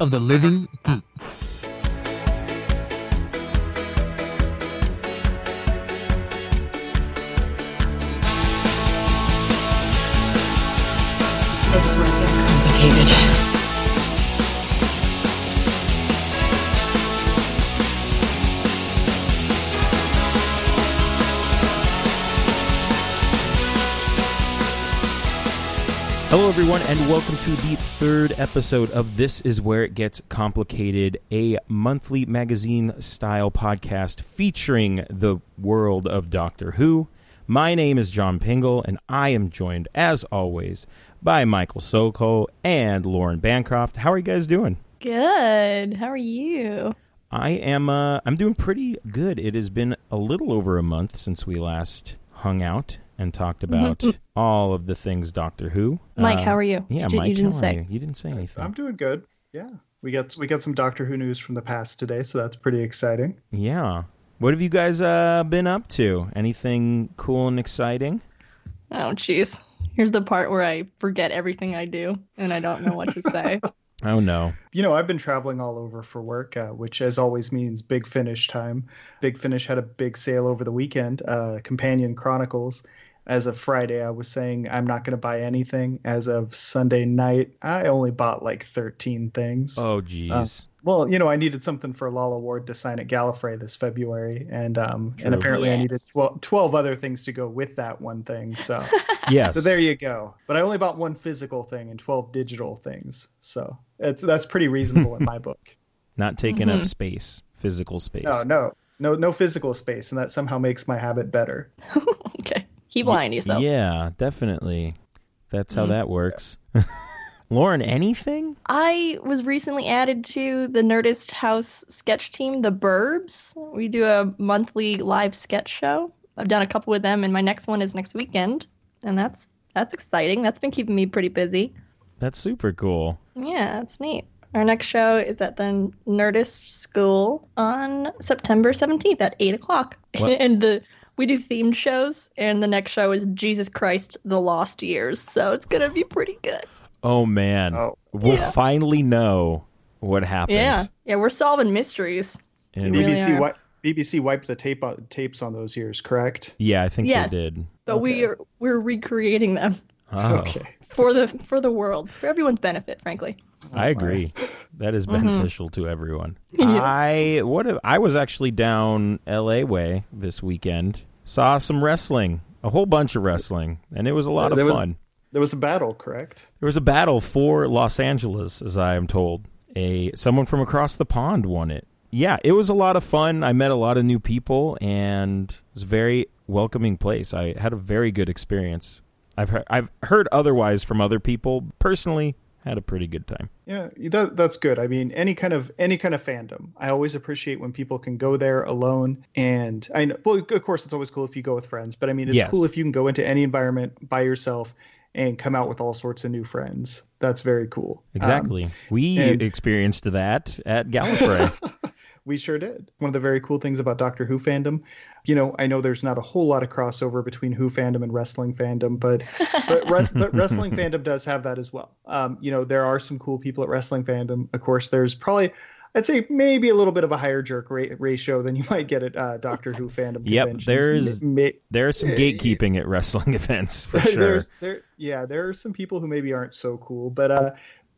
of the living everyone, and welcome to the third episode of This Is Where It Gets Complicated, a monthly magazine style podcast featuring the world of Doctor Who. My name is John Pingle, and I am joined, as always, by Michael Soko and Lauren Bancroft. How are you guys doing? Good. How are you? I am. Uh, I'm doing pretty good. It has been a little over a month since we last hung out and talked about all of the things Doctor Who. Mike, Uh, how are you? Yeah, You Mike, you didn't how are say. you? You didn't say anything. I'm doing good. Yeah, we got we got some Doctor Who news from the past today, so that's pretty exciting. Yeah. What have you guys uh, been up to? Anything cool and exciting? Oh, jeez. Here's the part where I forget everything I do and I don't know what to say. Oh no. You know, I've been traveling all over for work, uh, which as always means Big Finish time. Big Finish had a big sale over the weekend, uh, Companion Chronicles. As of Friday, I was saying I'm not going to buy anything. As of Sunday night, I only bought like 13 things. Oh jeez. Well, you know, I needed something for Lalla Ward to sign at Gallifrey this February, and um, and True. apparently I needed 12, 12 other things to go with that one thing. So. yes. So there you go. But I only bought one physical thing and 12 digital things. So it's that's pretty reasonable in my book. Not taking up Mhm. space, physical space. No, no. No no physical space and that somehow makes my habit better. Keep lying to yourself. Yeah, definitely. That's how Mhm. that works. Lauren, anything? I was recently added to the Nerdist House sketch team, The Burbs. We do a monthly live sketch show. I've done a couple with them, and my next one is next weekend, and that's that's exciting. That's been keeping me pretty busy. That's super cool. Yeah, that's neat. Our next show is at the Nerdist School on September 17th at 8 o'clock. And the we do themed shows, and the next show is Jesus Christ, The Lost Years. So it's going to be pretty good. Oh man. Oh. We'll Yeah. finally know what happened. Yeah. Yeah, we're solving mysteries. And really BBC are. wi- BBC wiped the tape on, tapes on those years, correct? yeah, I think Yes. they did. But we are we're recreating them Oh, Okay. for the for the world, for everyone's benefit, frankly. I agree. That is Mhm. beneficial to everyone. Yeah. I what if, I was actually down LA way this weekend. Saw some wrestling, a whole bunch of wrestling, and it was a lot of There was- fun. There was a battle, correct? There was a battle for Los Angeles, as I am told. A someone from across the pond won it. Yeah, it was a lot of fun. I met a lot of new people, and it was a very welcoming place. I had a very good experience. I've heard, I've heard otherwise from other people. Personally, had a pretty good time. Yeah, that, that's good. I mean, any kind of any kind of fandom. I always appreciate when people can go there alone. And I know, well, of course, it's always cool if you go with friends. But I mean, it's Yes. cool if you can go into any environment by yourself and come out with all sorts of new friends. That's very cool. Um, Exactly. we and- experienced that at Gallifrey. we sure did. One of the very cool things about Doctor Who fandom, you know, I know there's not a whole lot of crossover between Who fandom and wrestling fandom, but but, res- but wrestling fandom does have that as well. Um, you know, there are some cool people at wrestling fandom. Of course, there's probably I'd say maybe a little bit of a higher jerk ra- ratio than you might get at uh, Doctor Who fandom. Yep, there's- There's some gatekeeping at wrestling events for sure. there's there yeah there are some people who maybe aren't so cool, but uh,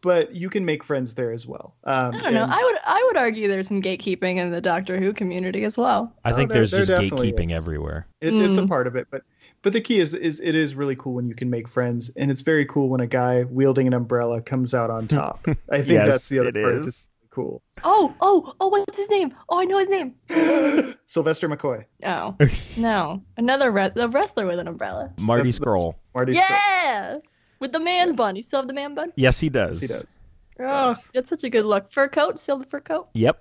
but you can make friends there as well. Um, I don't know. I would I would argue there's some gatekeeping in the Doctor Who community as well. I Oh, think there- there's there just gatekeeping is. everywhere. It's it's a Mm. part of it, but but the key is is it is really cool when you can make friends, and it's very cool when a guy wielding an umbrella comes out on top. I think Yes, that's the other it part. is. That's cool. Oh, oh, oh, what's his name? Oh, I know his name. Sylvester McCoy, Oh, no. Another re- the wrestler with an umbrella. Marty That's- that's- Scurll. Marty. Scurll. Yeah! With the man bun. You still have the man bun? Yes, he does. Yes, he does. Oh, Yes. that's such a good look. Fur coat, still the fur coat. Yep.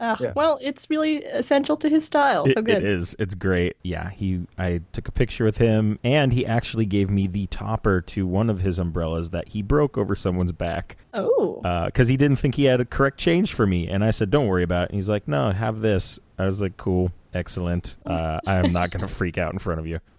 Ah, Yeah. Well, it's really essential to his style. It- So good. it is. It's great. Yeah, he. I took a picture with him, and he actually gave me the topper to one of his umbrellas that he broke over someone's back Oh, because he didn't think he had a correct change for me. And I said, "Don't worry about it." And he's like, "No, have this." I was like, "Cool, excellent. Uh, I'm not going to freak out in front of you."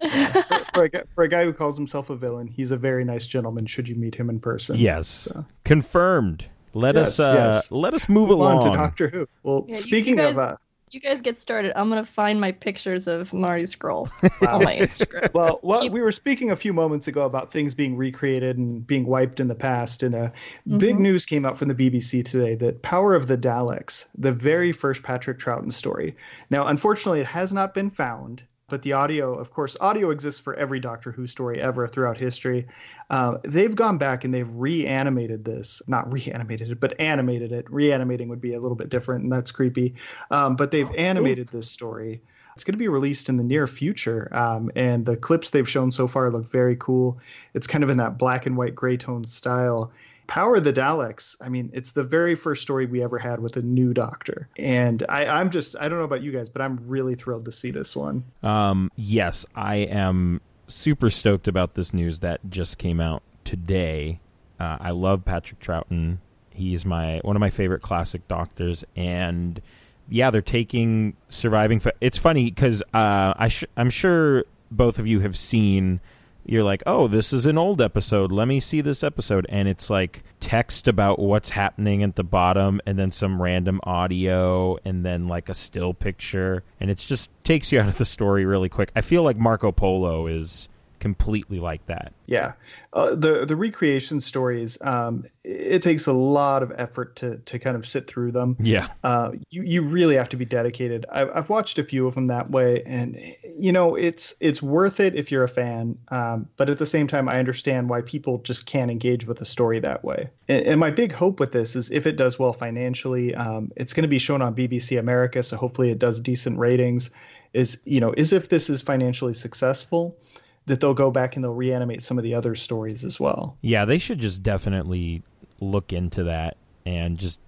for, a guy, for a guy who calls himself a villain, he's a very nice gentleman. Should you meet him in person? Yes, So, confirmed. let Yes, us uh, yes. let us move, Move on along. to Doctor Who. Well, Yeah, speaking you of, uh, You guys get started. I'm gonna find my pictures of Marty Scurll on my Instagram. well, well, Keep- we were speaking a few moments ago about things being recreated and being wiped in the past, and uh, big Mhm. news came out from the BBC today that Power of the Daleks, the very first Patrick Troughton story. Now, unfortunately, it has not been found, but the audio, of course, audio exists for every Doctor Who story ever throughout history. Uh, they've gone back and they've reanimated this, not reanimated it, but animated it. Reanimating would be a little bit different, and that's creepy. Um, but they've animated this story. It's going to be released in the near future, um, and the clips they've shown so far look very cool. It's kind of in that black and white gray tone style. Power of the Daleks. I mean, it's the very first story we ever had with a new Doctor, and I, I'm just—I don't know about you guys, but I'm really thrilled to see this one. Um, yes, I am super stoked about this news that just came out today. Uh, I love Patrick Troughton. He's my one of my favorite classic doctors, and yeah, they're taking surviving. Fa- it's funny because uh, I sh- I'm sure both of you have seen. You're like, oh, this is an old episode. Let me see this episode, and it's like text about what's happening at the bottom, and then some random audio, and then like a still picture, and it just takes you out of the story really quick. I feel like Marco Polo is completely like that. Yeah, uh, the the recreation stories. Um, it takes a lot of effort to to kind of sit through them. Yeah, Uh, you you really have to be dedicated. I've, I've watched a few of them that way, and you know it's it's worth it if you're a fan. Um, but at the same time, I understand why people just can't engage with the story that way. And, and my big hope with this is if it does well financially, um, it's going to be shown on BBC America, so hopefully it does decent ratings. Is you know is if this is financially successful, that they'll go back and they'll reanimate some of the other stories as well. yeah, they should just definitely look into that and just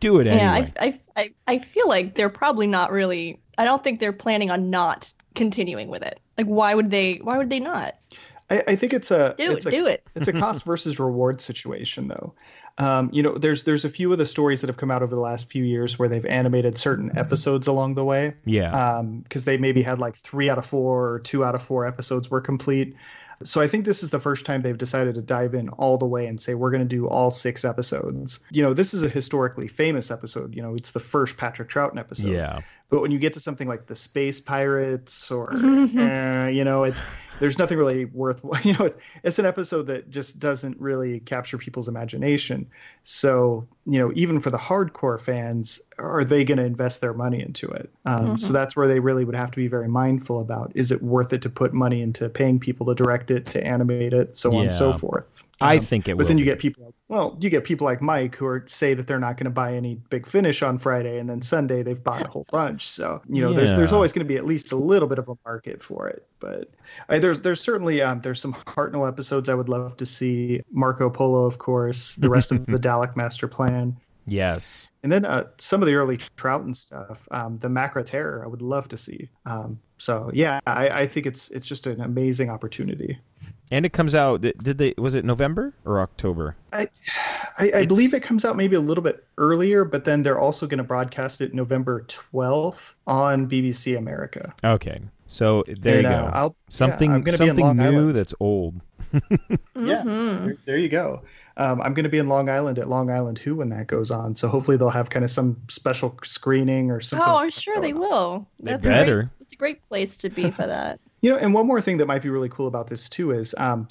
do it Yeah, anyway. I, I, I, I feel like they're probably not really. I don't think they're planning on not continuing with it. Like, why would they? Why would they not? I, I think it's a Do it's it. a Do it. it's a cost versus reward situation though um, you know there's there's a few of the stories that have come out over the last few years where they've animated certain episodes along the way. Yeah, because they maybe had like three out of four or two out of four episodes were complete. So i think this is the first time they've decided to dive in all the way and say we're going to do all six episodes. You know this is a historically famous episode. You know it's the first patrick troughton episode. Yeah, but when you get to something like the space pirates or uh, you know it's there's nothing really worth you know it's it's an episode that just doesn't really capture people's imagination. So you know even for the hardcore fans are they going to invest their money into it um, so that's where they really would have to be very mindful about is it worth it to put money into paying people to direct it to animate it so on and so Yeah. forth I Um, think it would. but then you be. get people, well, you get people like Mike who are say that they're not going to buy any big finish on Friday, and then Sunday they've bought a whole bunch. So you know, there's there's always going to be at least a little bit of a market for it. But I, there's there's certainly um, there's some Hartnell episodes I would love to see. Marco Polo, of course, the rest of the Dalek Master Plan. Yes, And then uh, some of the early Troughton stuff, um, the Macra Terror, I would love to see. Um, so yeah, I, I think it's it's just an amazing opportunity. and it comes out. Did did they? Was it November or October? I, I, I believe it comes out maybe a little bit earlier, but then they're also going to broadcast it November 12th on BBC America. Okay, so there And, you uh, go. I'll, something yeah, I'm gonna be in something new Island. that's old. Yeah, Mhm. there, there you go. Um, I'm going to be in Long Island at Long Island Who when that goes on. So hopefully they'll have kind of some special screening or something. Oh, I'm sure they on. will. They That's A better. great, it's a great place to be for that. You know, and one more thing that might be really cool about this too is, um,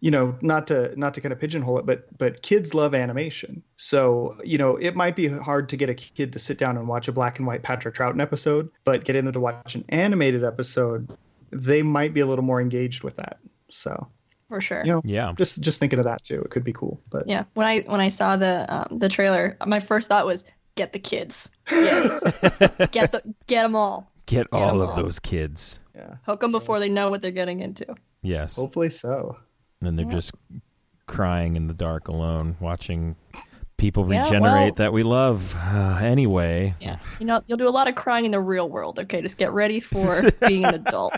you know, not to not to kind of pigeonhole it, but but kids love animation. So you know, it might be hard to get a kid to sit down and watch a black and white Patrick Troughton episode, but getting them to watch an animated episode, they might be a little more engaged with that. So For sure. you know, Yeah, just just thinking of that too, it could be cool. But Yeah. When I when I saw the um, the trailer, my first thought was get the kids. Yes. get the get them all. get all of all. those kids. yeah, Hook them before they know what they're getting into. Yes, hopefully so. and they're just crying in the dark alone, watching people Yeah, regenerate well- that we love. Uh, anyway, Yeah. You know, you'll do a lot of crying in the real world. Okay, just get ready for being an adult.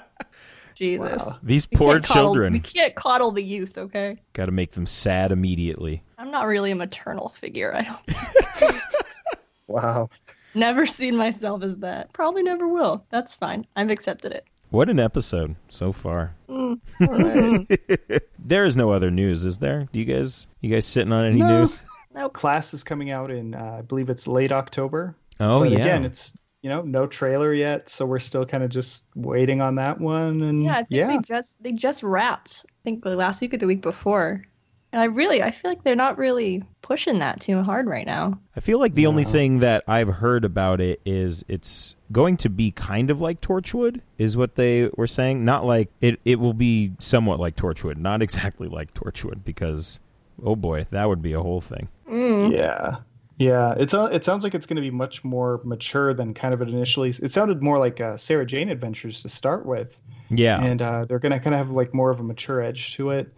Jesus. Wow. these We poor can't coddle- children we can't coddle the youth, okay? got to make them sad immediately. I'm not really a maternal figure. I don't Wow. never seen myself as that. Probably never will. That's fine. I've accepted it. What an episode so far. Mm. All right. There is no other news, is there? Do you guys you guys sitting on any No. news? Nope. Class is coming out in, uh, I believe it's late October. Oh but yeah. again, it's you know no trailer yet, so we're still kind of just waiting on that one. And Yeah, I think yeah, they just they just wrapped. I think the last week or the week before. And I really I feel like they're not really pushing that too hard right now. I feel like the only thing that I've heard about it is it's going to be kind of like Torchwood, is what they were saying. Not like it. It will be somewhat like Torchwood, not exactly like Torchwood, because oh boy, that would be a whole thing. Mm. yeah, yeah. It's uh, it sounds like it's going to be much more mature than kind of it initially. It sounded more like uh, Sarah Jane Adventures to start with. Yeah, and uh, they're gonna kind of have like more of a mature edge to it.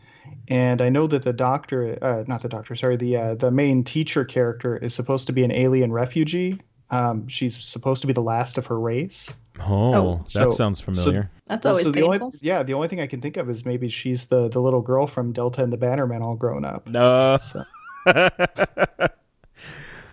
And I know that the doctor, uh, not the doctor, sorry, the uh, the main teacher character is supposed to be an alien refugee. Um, she's supposed to be the last of her race. oh, Oh, that so- sounds familiar. That's always so the painful. only yeah, the only thing I can think of is maybe she's the the little girl from Delta and the Bannermen all grown up. no, So,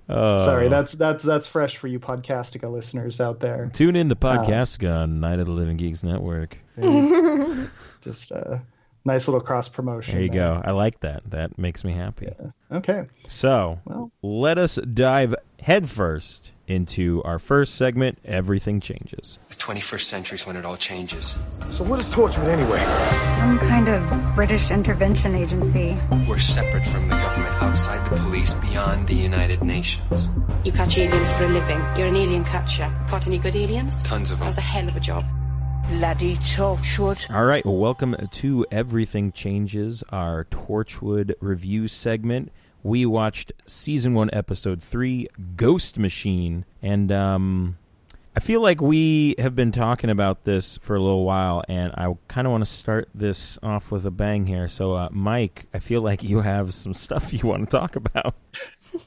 Oh. sorry, that's that's that's fresh for you Podcastica listeners out there. tune in to uh, Podcastica on Night of the Living Geeks Network. Just a nice little cross promotion. There you go. I like that. That makes me happy. Okay. So, Well. let us dive headfirst into our first segment. Everything changes. The 21st century is when it all changes. So what is Torchwood anyway? Some kind of British intervention agency. We're separate from the government, outside the police, beyond the United Nations. You catch aliens for a living. You're an alien catcher. Caught any good aliens? Tons of them. That's a hell of a job. Bloody Torchwood. All right, well, welcome to Everything Changes, our Torchwood review segment. We watched season one, episode three, Ghost Machine, and um, I feel like we have been talking about this for a little while, and I kind of want to start this off with a bang here. So, uh, Mike, I feel like you have some stuff you want to talk about.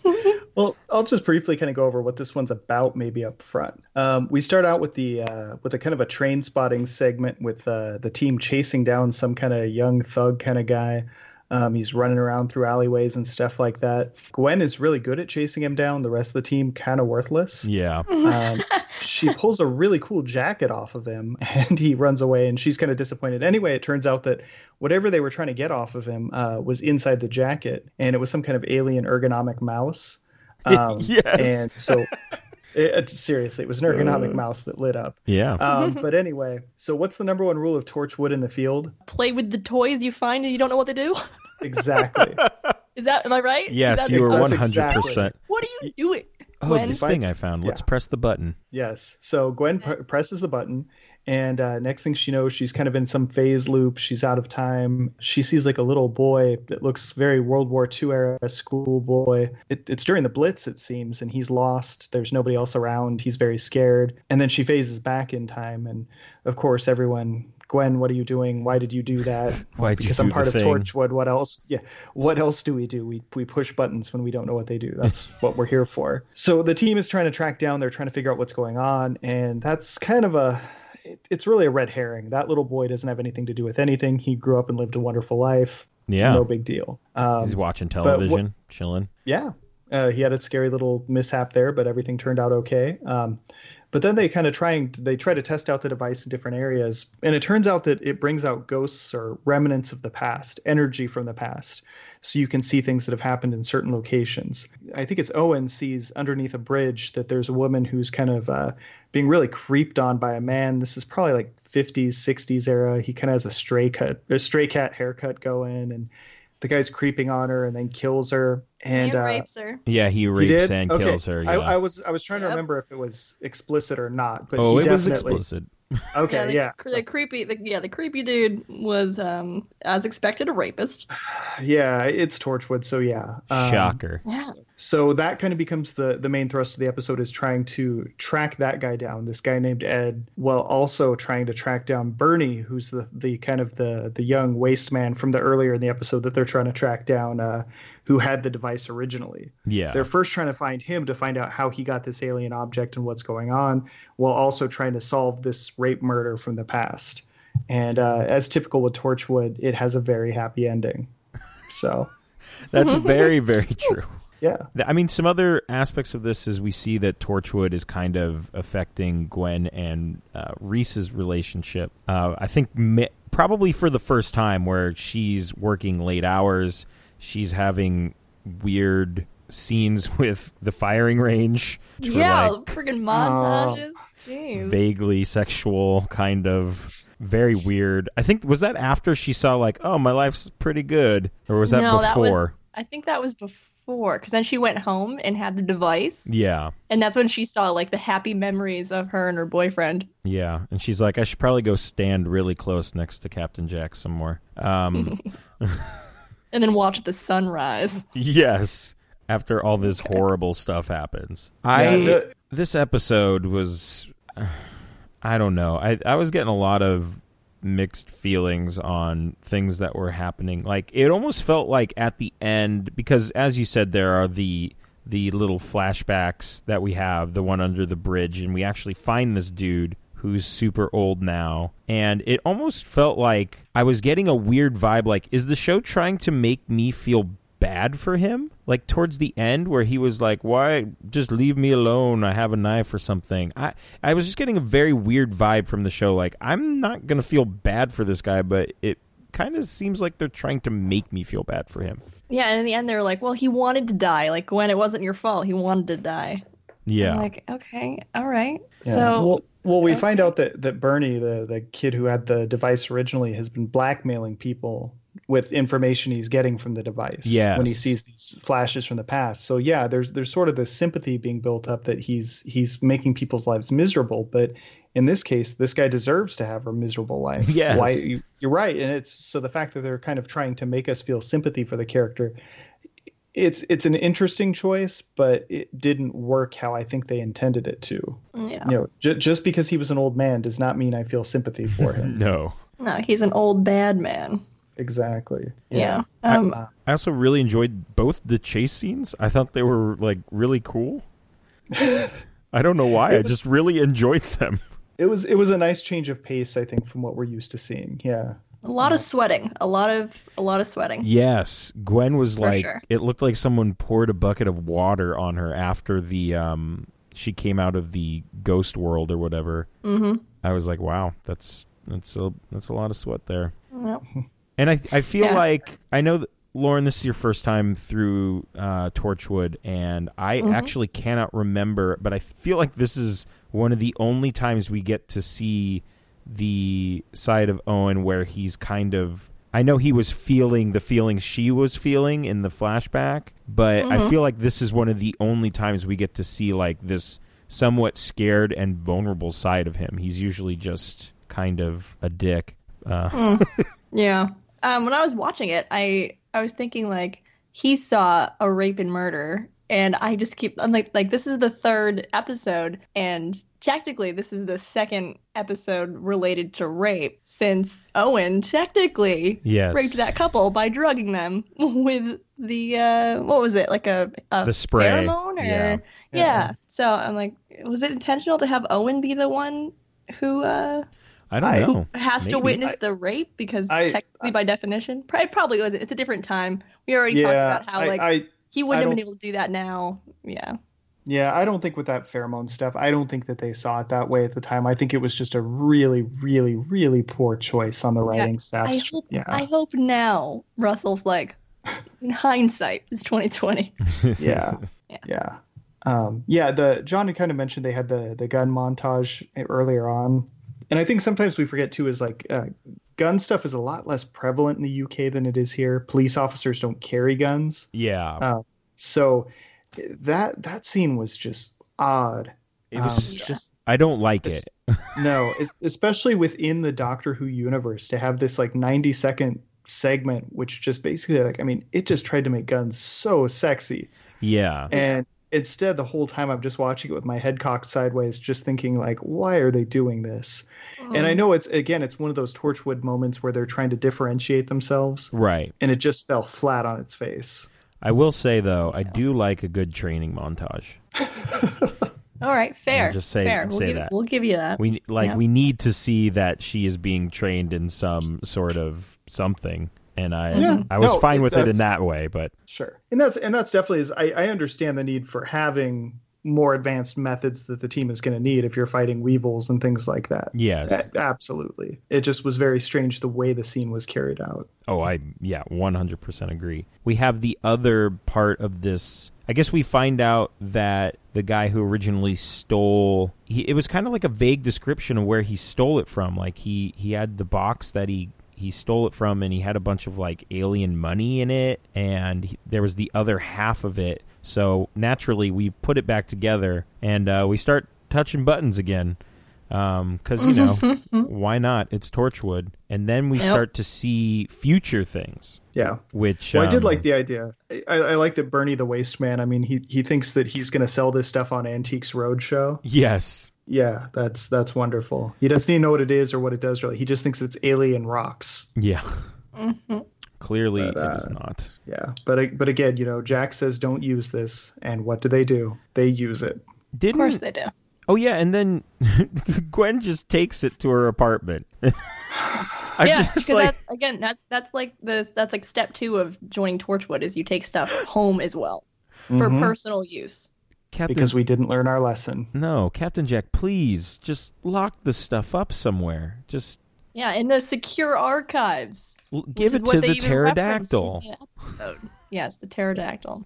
Well, I'll just briefly kind of go over what this one's about, maybe up front. Um, we start out with the uh, with a kind of a train spotting segment with uh, the team chasing down some kind of young thug kind of guy. Um, he's running around through alleyways and stuff like that. Gwen is really good at chasing him down. The rest of the team kind of worthless. Yeah. Um, she pulls a really cool jacket off of him and he runs away and she's kind of disappointed. Anyway, it turns out that whatever they were trying to get off of him uh, was inside the jacket and it was some kind of alien ergonomic mouse. Um, Yes. And so, it, it- seriously, it was an ergonomic mouse that lit up. Yeah. Um, but anyway, so what's the number one rule of Torchwood in the field? Play with the toys you find and you don't know what they do. Exactly. Is that am I right? Yes, you the- are 100%. exactly- What are you doing? Oh, Gwen? this thing I found. Let's Yeah. press the button. Yes. So Gwen pr- presses the button, and uh, next thing she knows, she's kind of in some phase loop. She's out of time. She sees like a little boy that looks very World War II era schoolboy. It, it's during the Blitz, it seems, and he's lost. There's nobody else around. He's very scared. And then she phases back in time, and of course, everyone. Gwen, what are you doing? Why did you do that? You because I'm part of thing? Torchwood. What else? Yeah. What else do we do? We we push buttons when we don't know what they do. That's what we're here for. So the team is trying to track down. They're trying to figure out what's going on, and that's kind of a. It, it's really a red herring. That little boy doesn't have anything to do with anything. He grew up and lived a wonderful life. Yeah. No big deal. Um, He's watching television, chilling. yeah, uh, he had a scary little mishap there, but everything turned out okay. Um, but then they kind of trying they try to test out the device in different areas, and it turns out that it brings out ghosts or remnants of the past, energy from the past, so you can see things that have happened in certain locations. I think it's Owen sees underneath a bridge that there's a woman who's kind of uh, being really creeped on by a man. This is probably like 50s, 60s era. He kind of has a stray cut, a stray cat haircut going, and the guy's creeping on her and then kills her. And And uh, rapes her. Yeah, he he rapes did? and Okay. kills her. I, Yeah. I was I was trying to remember if it was explicit or not, but oh, he it was explicit. okay. the, Yeah, the creepy, the, yeah, the creepy dude was, um, as expected, a rapist. yeah, it's Torchwood, so yeah. Um, Shocker. Yeah. So that kind of becomes the the main thrust of the episode is trying to track that guy down, this guy named Ed, while also trying to track down Bernie, who's the the kind of the the young waste man from the earlier in the episode that they're trying to track down, uh, who had the device originally. Yeah. They're first trying to find him to find out how he got this alien object and what's going on, while also trying to solve this rape murder from the past. And uh, as typical with Torchwood, it has a very happy ending. So, That's very, very true. Yeah. I mean, some other aspects of this is we see that Torchwood is kind of affecting Gwen and uh, Rhys's relationship. Uh, I think mi- probably for the first time where she's working late hours, she's having weird scenes with the firing range, Yeah, like, friggin' montages. Jeez. vaguely sexual, kind of very weird. I think was that after she saw like, oh, my life's pretty good, or was that no, that was. before? I think that was before, because then she went home and had the device, Yeah, and that's when she saw like the happy memories of her and her boyfriend. yeah, and she's like, I should probably go stand really close next to Captain Jack some more. Um, And then watch the sunrise. yes, after all this horrible stuff happens, I Yeah, the- this episode was, I don't know, I I was getting a lot of mixed feelings on things that were happening. Like it almost felt like at the end because as you said there are the the little flashbacks that we have, the one under the bridge and we actually find this dude who's super old now and it almost felt like I was getting a weird vibe like is the show trying to make me feel bad for him like towards the end where he was like why just leave me alone i have a knife or something i i was just getting a very weird vibe from the show like i'm not gonna feel bad for this guy but it kind of seems like they're trying to make me feel bad for him Yeah, and in the end they're like, "Well, he wanted to die. Like when it wasn't your fault. He wanted to die." yeah I'm like, okay, all right. Yeah. So well, well, we find out that that Bernie, the the kid who had the device originally, has been blackmailing people with information he's getting from the device. Yes. When he sees these flashes from the past. So yeah, there's there's sort of this sympathy being built up that he's he's making people's lives miserable, but in this case, this guy deserves to have a miserable life. Yes. Why you, you're right, and it's so the fact that they're kind of trying to make us feel sympathy for the character. It's it's an interesting choice, but it didn't work how I think they intended it to yeah. you know, j- just because he was an old man does not mean I feel sympathy for him. no No, he's an old bad man. Exactly. Yeah. Um, i also really enjoyed both the chase scenes i thought they were like really cool i don't know why i just really enjoyed them It was it was a nice change of pace, I think, from what we're used to seeing. Yeah. a lot of sweating. A lot of a lot of sweating. Yes, Gwen was For like sure. it looked like someone poured a bucket of water on her after the um she came out of the ghost world or whatever. Mm-hmm. I was like, wow, that's that's a that's a lot of sweat there. Yep. And I I feel Yeah. like I know that Lauren, this is your first time through uh, Torchwood, and I Mhm. actually cannot remember, but I feel like this is one of the only times we get to see the side of Owen where he's kind of. I know he was feeling the feelings she was feeling in the flashback, but I Mhm. feel like this is one of the only times we get to see like this somewhat scared and vulnerable side of him. He's usually just kind of a dick. Uh, Mm. Yeah. Um, when I was watching it, I I was thinking like he saw a rape and murder, and I just keep I'm like like this is the third episode, and technically this is the second episode related to rape since Owen technically Yes. raped that couple by drugging them with the uh what was it like a, a The spray. pheromone or Yeah. yeah. So I'm like, was it intentional to have Owen be the one who uh I don't I- know. has to Maybe. witness the rape because I- technically by definition probably, probably was it's a different time we already yeah. talked about how I, like I he wouldn't I have been able to do that now yeah yeah, I don't think with that pheromone stuff, I don't think that they saw it that way at the time. I think it was just a really, really, really poor choice on the writing staff. i hope yeah. i hope now russell's like in hindsight it's 2020 Yeah. Yeah. Um, yeah, the John had kind of mentioned they had the the gun montage earlier on, and I think sometimes we forget too is like uh, gun stuff is a lot less prevalent in the UK than it is here. Police officers don't carry guns, Yeah. uh, so that that scene was just odd. it was Um, just I don't like es- it. no, especially within the Doctor Who universe to have this like ninety second segment, which just basically like I mean, it just tried to make guns so sexy. Yeah. And instead, the whole time I'm just watching it with my head cocked sideways, just thinking like, why are they doing this? And I mm. know it's again, it's one of those Torchwood moments where they're trying to differentiate themselves, Right. and it just fell flat on its face. I will say though, I do like a good training montage. all right fair just say- fair we'll say give, that. we'll give you that We like Yeah. we need to see that she is being trained in some sort of something, and I Yeah. I was No, fine with it in that way. But Sure, and that's and that's definitely is. I, I understand the need for having more advanced methods that the team is going to need if you're fighting weevils and things like that. yes, A- absolutely. It just was very strange the way the scene was carried out. oh I yeah, one hundred percent agree. We have the other part of this. I I guess we find out that the guy who originally stole he, it was kind of like a vague description of where he stole it from. Like he he had the box that he he stole it from and he had a bunch of like alien money in it and he, there was the other half of it. So naturally we put it back together and uh, we start touching buttons again because you know why not? It's Torchwood, and then we Yep. start to see future things, Yeah. which Well, I did um, like the idea. I, I like that Bernie the Waste Man. I mean, he he thinks that he's going to sell this stuff on Antiques Roadshow. yes, Yeah, that's that's wonderful. He doesn't even know what it is or what it does really. He just thinks it's alien rocks. yeah. Mm-hmm. Clearly, But, it is uh, not. Yeah, but but again, you know, Jack says don't use this, and what do they do? They use it. Didn't Of course they do. Oh yeah, and then Gwen just takes it to her apartment. I yeah, just because like that's again that that's like the that's like step two of joining Torchwood is you take stuff home as well for Mhm. personal use. Captain. because we didn't learn our lesson. no, Captain Jack, please just lock the stuff up somewhere. Just Yeah, in the secure archives. l- give it to the even referenced in pterodactyl. the. Yes, the pterodactyl.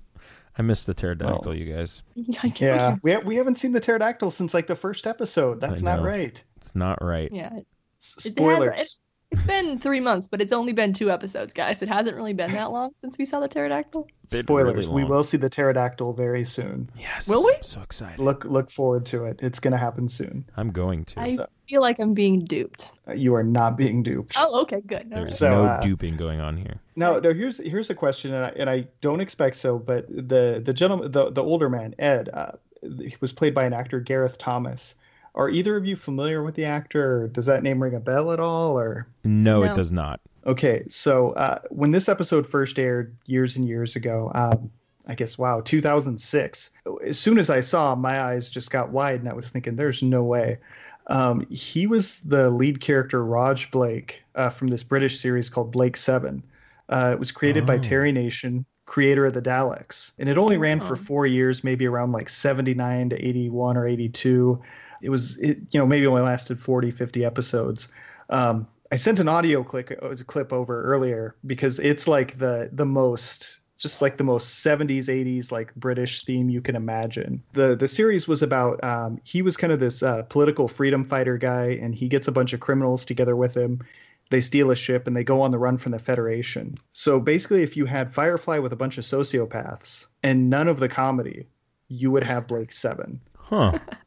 I missed the pterodactyl, Well. you guys. Yeah, we we haven't seen the pterodactyl since like the first episode. That's not right. It's not right. yeah. It, S- it Spoilers. has, it, it's been three months, but it's only been two episodes, guys. It hasn't really been that long since we saw the pterodactyl. Been Spoilers. really we will see the pterodactyl very soon. Yes. Will we? I'm so excited. Look look forward to it. It's going to happen soon. I'm going to. I So- feel like I'm being duped. Uh, You are not being duped. Oh, okay, good. All There's right. So, no uh, duping going on here. No, no. Here's here's a question, and I, and I don't expect so, but the the gentleman, the the older man, Ed, uh, he was played by an actor, Gareth Thomas. Are either of you familiar with the actor? Or does that name ring a bell at all? Or No, it does not. okay, so uh, when this episode first aired years and years ago, um, I guess wow, 2006. As soon as I saw, him, my eyes just got wide, and I was thinking, "There's no way." Um, he was the lead character, Roj Blake, uh, from this British series called Blake Seven. Uh, it was created by Oh. Terry Nation, creator of the Daleks, and it only ran for Oh. four years, maybe around like 79 to 81 or 82. It was, it, you know, maybe only lasted 40, 50 episodes. Um, I sent an audio clip, uh, clip over earlier because it's like the the most just like the most 70s 80s like british theme you can imagine the the series was about um, he was kind of this uh, political freedom fighter guy and he gets a bunch of criminals together with him they steal a ship and they go on the run from the federation so basically if you had firefly with a bunch of sociopaths and none of the comedy you would have blake seven Huh.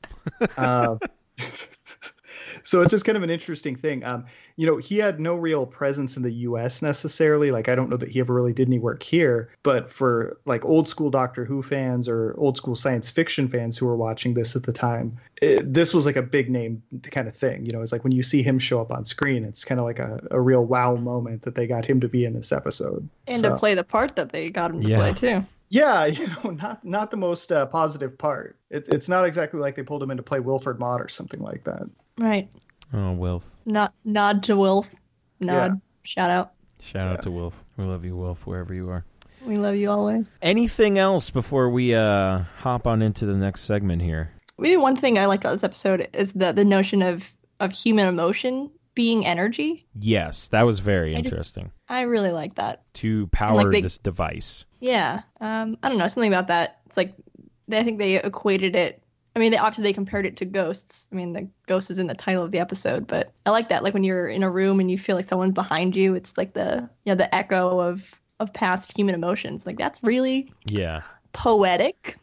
uh, so it's just kind of an interesting thing. Um, you know, he had no real presence in the U.S. necessarily. Like, I don't know that he ever really did any work here. But for like old school Doctor Who fans or old school science fiction fans who were watching this at the time, it, this was like a big name kind of thing. You know, it's like when you see him show up on screen, it's kind of like a, a real wow moment that they got him to be in this episode. And So- to play the part that they got him to Yeah. play too. Yeah, you know, not not the most uh, positive part. It's it's not exactly like they pulled him in to play Wilfred Mott or something like that. Right. Oh, Wilf. Not nod to Wilf. Nod. Shout out. Shout out to Wilf. We love you, Wilf, wherever you are. We love you always. Anything else before we uh, hop on into the next segment here? Maybe one thing I like about this episode is the the notion of of human emotion being energy. Yes, that was very I just- interesting. I really like that. to power they- this device. Yeah. Um, I don't know, something about that. It's like I think they equated it. I mean, they, obviously they compared it to ghosts. I mean, the ghost is in the title of the episode, but I like that. Like when you're in a room and you feel like someone's behind you, it's like the yeah the echo of of past human emotions. Like that's really Yeah. poetic.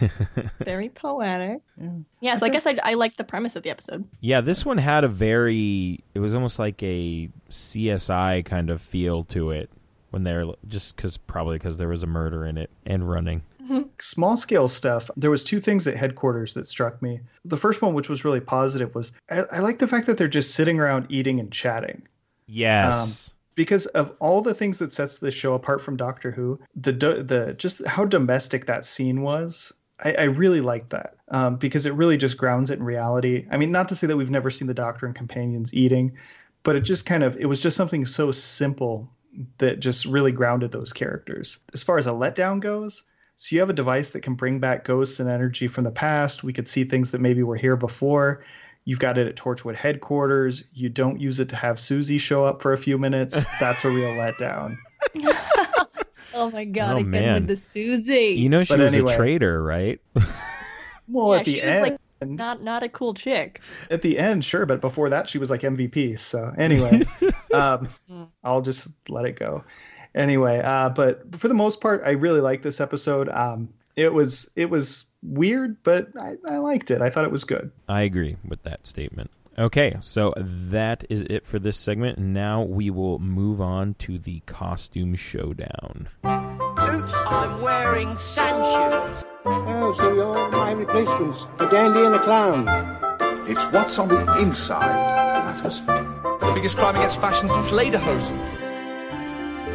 Very poetic. Mm. Yeah. so I guess I I like the premise of the episode. Yeah, this one had a very it was almost like a CSI kind of feel to it when they're just cuz probably cuz there was a murder in it and running. Mm-hmm. small scale stuff there was two things at headquarters that struck me the first one which was really positive was i, I like the fact that they're just sitting around eating and chatting Yes. Um, because of all the things that sets this show apart from doctor who the the just how domestic that scene was I, I really like that um, because it really just grounds it in reality. I mean, not to say that we've never seen the Doctor and companions eating, but it just kind of it was just something so simple that just really grounded those characters. As far as a letdown goes, so you have a device that can bring back ghosts and energy from the past. We could see things that maybe were here before. You've got it at Torchwood headquarters. You don't use it to have Suzie show up for a few minutes. That's a real letdown. Oh my god, Oh, again man. with the Suzie. You know she But was anyway. a traitor, right? Well, yeah, at the she end, was like not not a cool chick. at the end, sure, but before that, she was like MVP. So anyway, um, I'll just let it go. Anyway, uh, but for the most part, I really liked this episode. Um, it was it was weird, but I, I liked it. I thought it was good. I agree with that statement. Okay, so that is it for this segment. Now we will move on to the costume showdown. Oops, I'm wearing sand shoes. Oh, so you're my replacements, a dandy and a clown. It's what's on the inside that matters. The biggest crime against fashion since Lederhosen.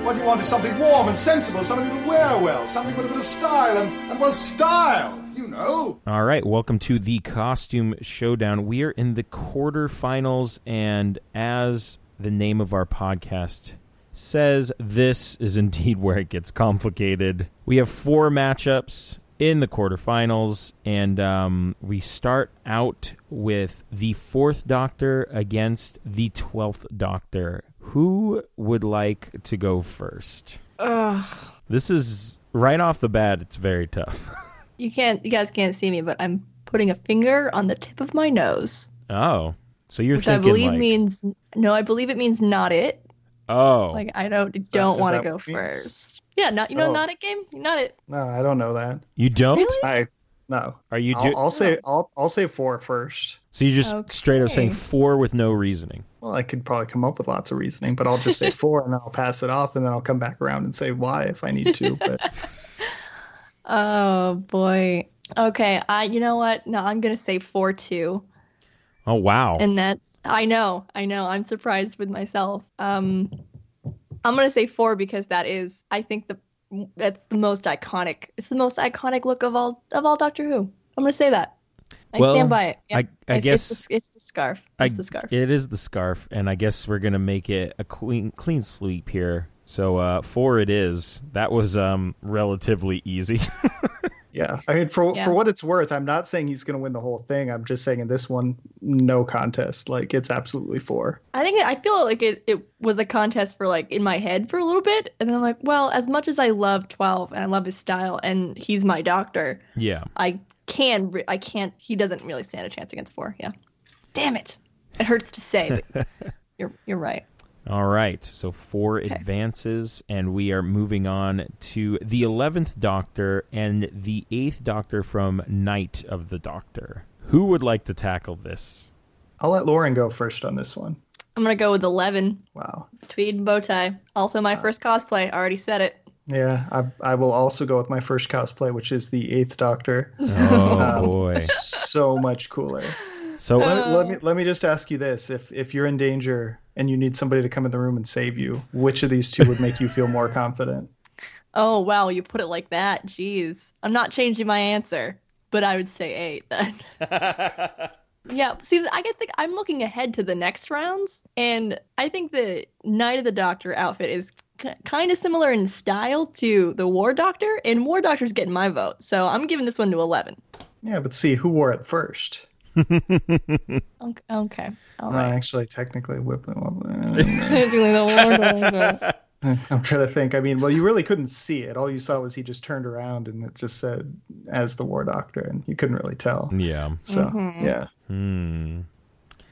What you want is something warm and sensible, something you can wear well, something with a bit of style and, and well, style, you know. All right, welcome to the costume showdown. We are in the quarterfinals, and as the name of our podcast says, this is indeed where it gets complicated. We have four matchups in the quarterfinals, and um, we start out with the fourth Doctor against the twelfth Doctor. Who would like to go first? Ugh. This is right off the bat. It's very tough. You can't you guys can't see me, but I'm putting a finger on the tip of my nose. Oh, so you're which I believe like, means no, I believe it means not it. oh, Like I don't that- don't want to go what means? first. Yeah, not you know Oh. not it game, not it. No, I don't know that. you don't? Really? I no. Are you? I'll, Do- I'll say oh. I'll I'll say four first. so you just straight up saying four with no reasoning? Well, I could probably come up with lots of reasoning, but I'll just say four and I'll pass it off and then I'll come back around and say why if I need to. But Oh boy. Okay, I you know what? No, I'm gonna say four two. Oh wow! And that's I know, I know. I'm surprised with myself. Um I'm gonna say four because that is I think the that's the most iconic. It's the most iconic look of all of all Doctor Who. I'm gonna say that. I Well, stand by it. I- I it's, guess- it's the, it's the scarf. I- It's the scarf. It is the scarf, and I guess we're gonna make it a clean clean sweep here. So uh, four it is. That was um relatively easy. yeah, I mean for Yeah. for what it's worth, I'm not saying he's going to win the whole thing. I'm just saying in this one, no contest. Like it's absolutely four. I think I feel like it, it was a contest for like in my head for a little bit, and then I'm like, well, as much as I love Twelve and I love his style, and he's my doctor, yeah. I can re- I can't. He doesn't really stand a chance against four. Yeah, damn it, it hurts to say, but you're you're right. All right. So four advances, and we are moving on to the eleventh Doctor and the eighth Doctor from Night of the Doctor. Who would like to tackle this? I'll let Lauren go first on this one. I'm gonna go with eleven Wow. tweed and bow tie. Also, my first cosplay. I already said it. Yeah, I I will also go with my first cosplay, which is the Eighth Doctor. Oh Um, boy! so much cooler. So Let, let me let me just ask you this: if if you're in danger and you need somebody to come in the room and save you, which of these two would make you feel more confident? Oh wow, you put it like that. Jeez, I'm not changing my answer, but I would say eight then. Yeah, see, I get think I'm looking ahead to the next rounds, and I think the Night of the Doctor outfit is k- kind of similar in style to the War Doctor, and War Doctor's getting my vote, so I'm giving this one to 11. Yeah, but see who wore it first. Okay, okay. all right. actually, technically, whip. Doing the War Doctor. I'm trying to think. I mean, well, you really couldn't see it. All you saw was he just turned around and it just said as the War Doctor, and you couldn't really tell. yeah. So Mm-hmm. yeah, Hmm.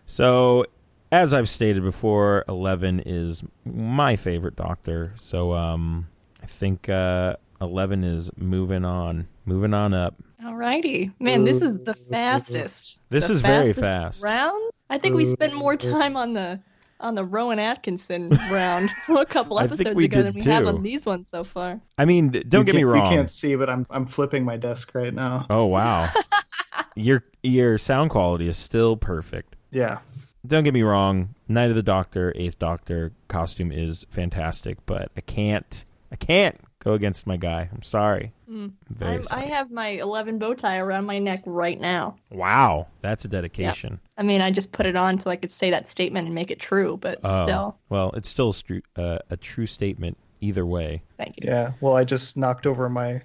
So, as I've stated before, Eleven is my favorite Doctor. So, um, I think uh, Eleven is moving on, moving on up. Alrighty, man, this is the fastest. This the is very fast. Rounds. I think we spent more time on the on the Rowan Atkinson round a couple episodes we ago than we have on these ones so far. I mean, don't You get me wrong. You can't see, but I'm I'm flipping my desk right now. Oh wow, your your sound quality is still perfect. Yeah, Don't get me wrong. Night of the Doctor, Eighth Doctor costume is fantastic, but I can't, I can't go against my guy. I'm sorry. I'm very I'm, I have my 11 bow tie around my neck right now. wow, that's a dedication. I mean, I just put it on so I could say that statement and make it true, but Oh, still, well, it's still a, stru- uh, a true statement either way. thank you. yeah. Well, I just knocked over my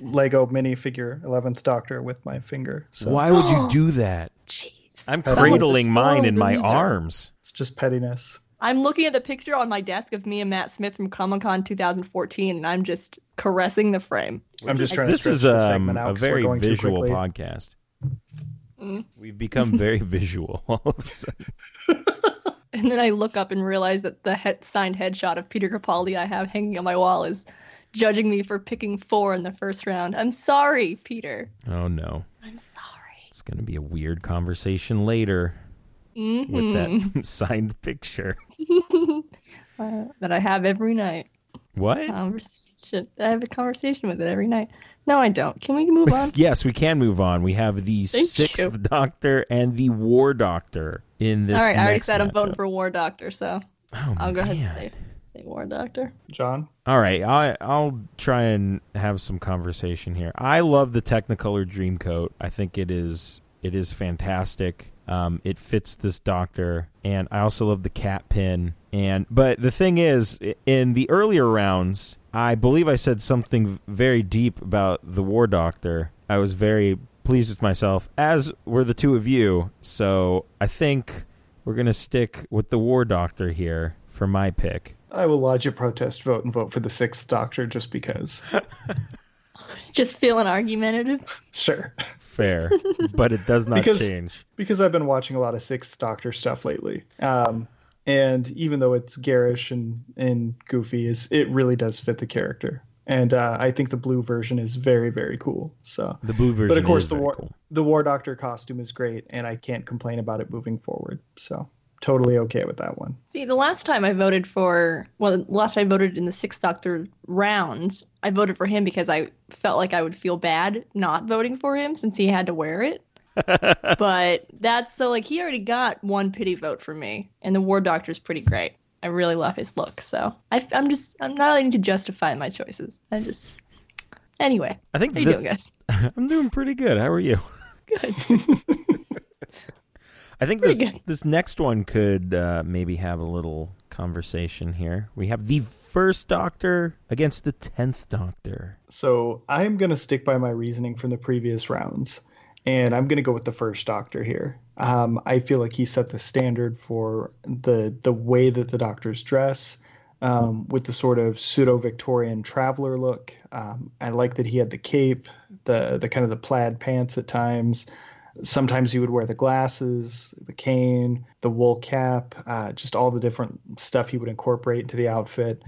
Lego minifigure Eleventh Doctor with my finger. So Why would you do that? Jeez. I'm cradling mine in my loser. arms. it's just pettiness. I'm looking at the picture on my desk of me and Matt Smith from Comic Con 2014, and I'm just caressing the frame. I'm just trying to This is the um, segment out a 'cause we're very going visual podcast. Mm. We've become very visual all of a sudden. And then I look up and realize that the head- signed headshot of Peter Capaldi I have hanging on my wall is judging me for picking four in the first round. I'm sorry, Peter. Oh no. I'm sorry. It's going to be a weird conversation later with Mhm. that signed picture. Uh, that I have every night. What? Conversation. I have a conversation with it every night. No, I don't. Can we move on? yes, we can move on. We have the Thank sixth you. Doctor and the War Doctor in this. All right, I already next said I'm voting for War Doctor, so Oh, I'll go ahead and say, say War Doctor. John, All right, I, I'll try and have some conversation here. I love the Technicolor Dreamcoat. I think it is it is fantastic. Um, it fits this Doctor, and I also love the cat pin. And but the thing is, in the earlier rounds, I believe I said something very deep about the War Doctor. I was very pleased with myself, as were the two of you. So I think we're gonna stick with the War Doctor here for my pick. I will lodge a protest vote and vote for the sixth Doctor just because. Just feeling argumentative. Sure. Fair, but it does not Because- change. because I've been watching a lot of Sixth Doctor stuff lately. Um, and even though it's garish and, and goofy, is it really does fit the character. And uh, I think the blue version is very very cool. So The blue version but of course is the war cool. the War Doctor costume is great, and I can't complain about it moving forward. So totally okay with that one. See, the last time I voted for, well, the last time I voted in the Sixth Doctor round, I voted for him because I felt like I would feel bad not voting for him since he had to wear it. but that's so like he already got one pity vote for me, and the War Doctor's pretty great. I really love his look, so I, am just I'm not letting to justify my choices. I just anyway. I think how you doing, guys? I'm doing pretty good. How are you? Good. I think Pretty this good. this next one could uh, maybe have a little conversation here. We have the first Doctor against the tenth Doctor. So I'm going to stick by my reasoning from the previous rounds, and I'm going to go with the first Doctor here. Um, I feel like he set the standard for the the way that the Doctors dress, um, with the sort of pseudo Victorian traveler look. Um, I like that he had the cape, the the kind of the plaid pants at times. Sometimes he would wear the glasses, the cane, the wool cap, uh, just all the different stuff he would incorporate into the outfit.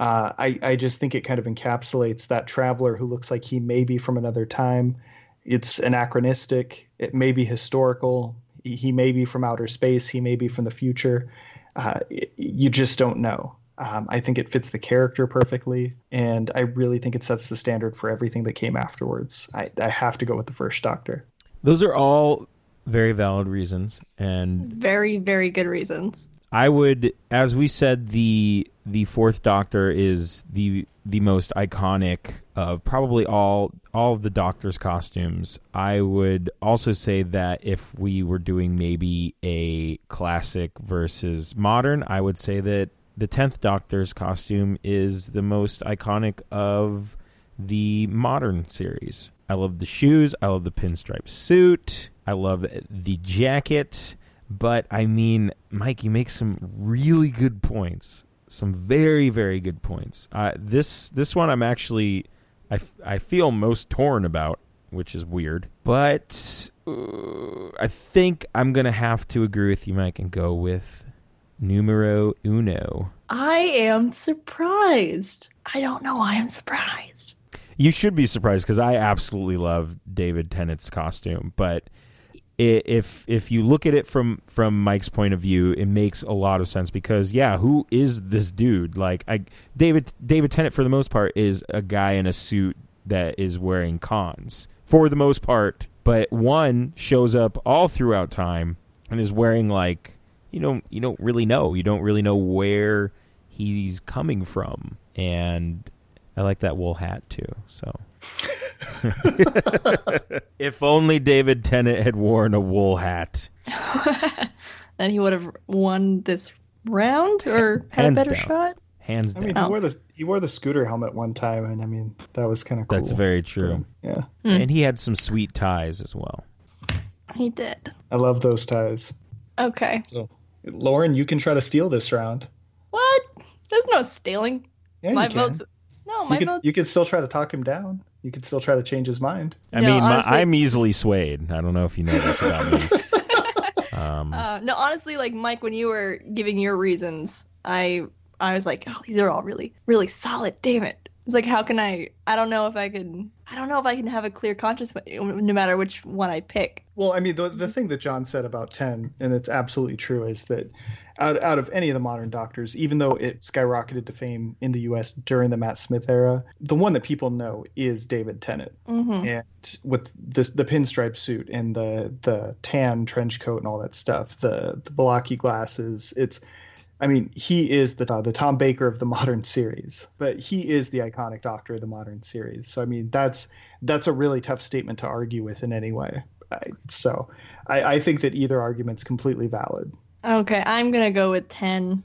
Uh, I, I just think it kind of encapsulates that traveler who looks like he may be from another time. It's anachronistic. It may be historical. He, may be from outer space. He may be from the future. Uh, you just don't know. Um, I think it fits the character perfectly, and I really think it sets the standard for everything that came afterwards. I, I have to go with the first Doctor. Those are all very valid reasons, and Very very good reasons. I would, as we said, the the fourth Doctor is the the most iconic of probably all all of the Doctor's costumes. I would also say that if we were doing maybe a classic versus modern, I would say that the tenth Doctor's costume is the most iconic of the modern series. I love the shoes. I love the pinstripe suit. I love the jacket. But I mean, Mike, you make some really good points. Some very, very good points. Uh, this this one, I'm actually, I, f- I feel most torn about, which is weird. But uh, I think I'm gonna have to agree with you, Mike, and go with numero uno. I am surprised. I don't know why I'm surprised. You should be surprised because I absolutely love David Tennant's costume, but if if you look at it from from Mike's point of view, it makes a lot of sense because yeah, who is this dude? Like I David David Tennant for the most part is a guy in a suit that is wearing cons for the most part, but one shows up all throughout time and is wearing like you don't you don't really know. You don't really know where he's coming from and I like that wool hat too. So, if only David Tennant had worn a wool hat. then he would have won this round or had a better down. shot. Hands I down. mean, Oh. he wore the he wore the scooter helmet one time, and I mean that was kind of cool. That's very true. Yeah, hmm. And he had some sweet ties as well. He did. I love those ties. Okay. So Lauren, you can try to steal this round. What? There's no stealing. Yeah, my you can. vote's no, my you could, vote's you could still try to talk him down. You could still try to change his mind. I No, mean, my, I'm easily swayed. I don't know if you know this about me. Um, Uh, no, honestly, like Mike, when you were giving your reasons, I I was like, oh, these are all really really solid. Damn it! It's like, how can I? I don't know if I can. I don't know if I can have a clear conscience, no matter which one I pick. Well, I mean, the the thing that John said about ten, and it's absolutely true, is that out out of any of the modern doctors, even though it skyrocketed to fame in the U.S. during the Matt Smith era, the one that people know is David Tennant, Mm-hmm. and with this the pinstripe suit and the the tan trench coat and all that stuff, the the blocky glasses, it's. I mean, he is the uh, the Tom Baker of the modern series, but he is the iconic Doctor of the modern series. So I mean, that's that's a really tough statement to argue with in any way. I, so I, I think that either argument's completely valid. Okay, I'm gonna go with ten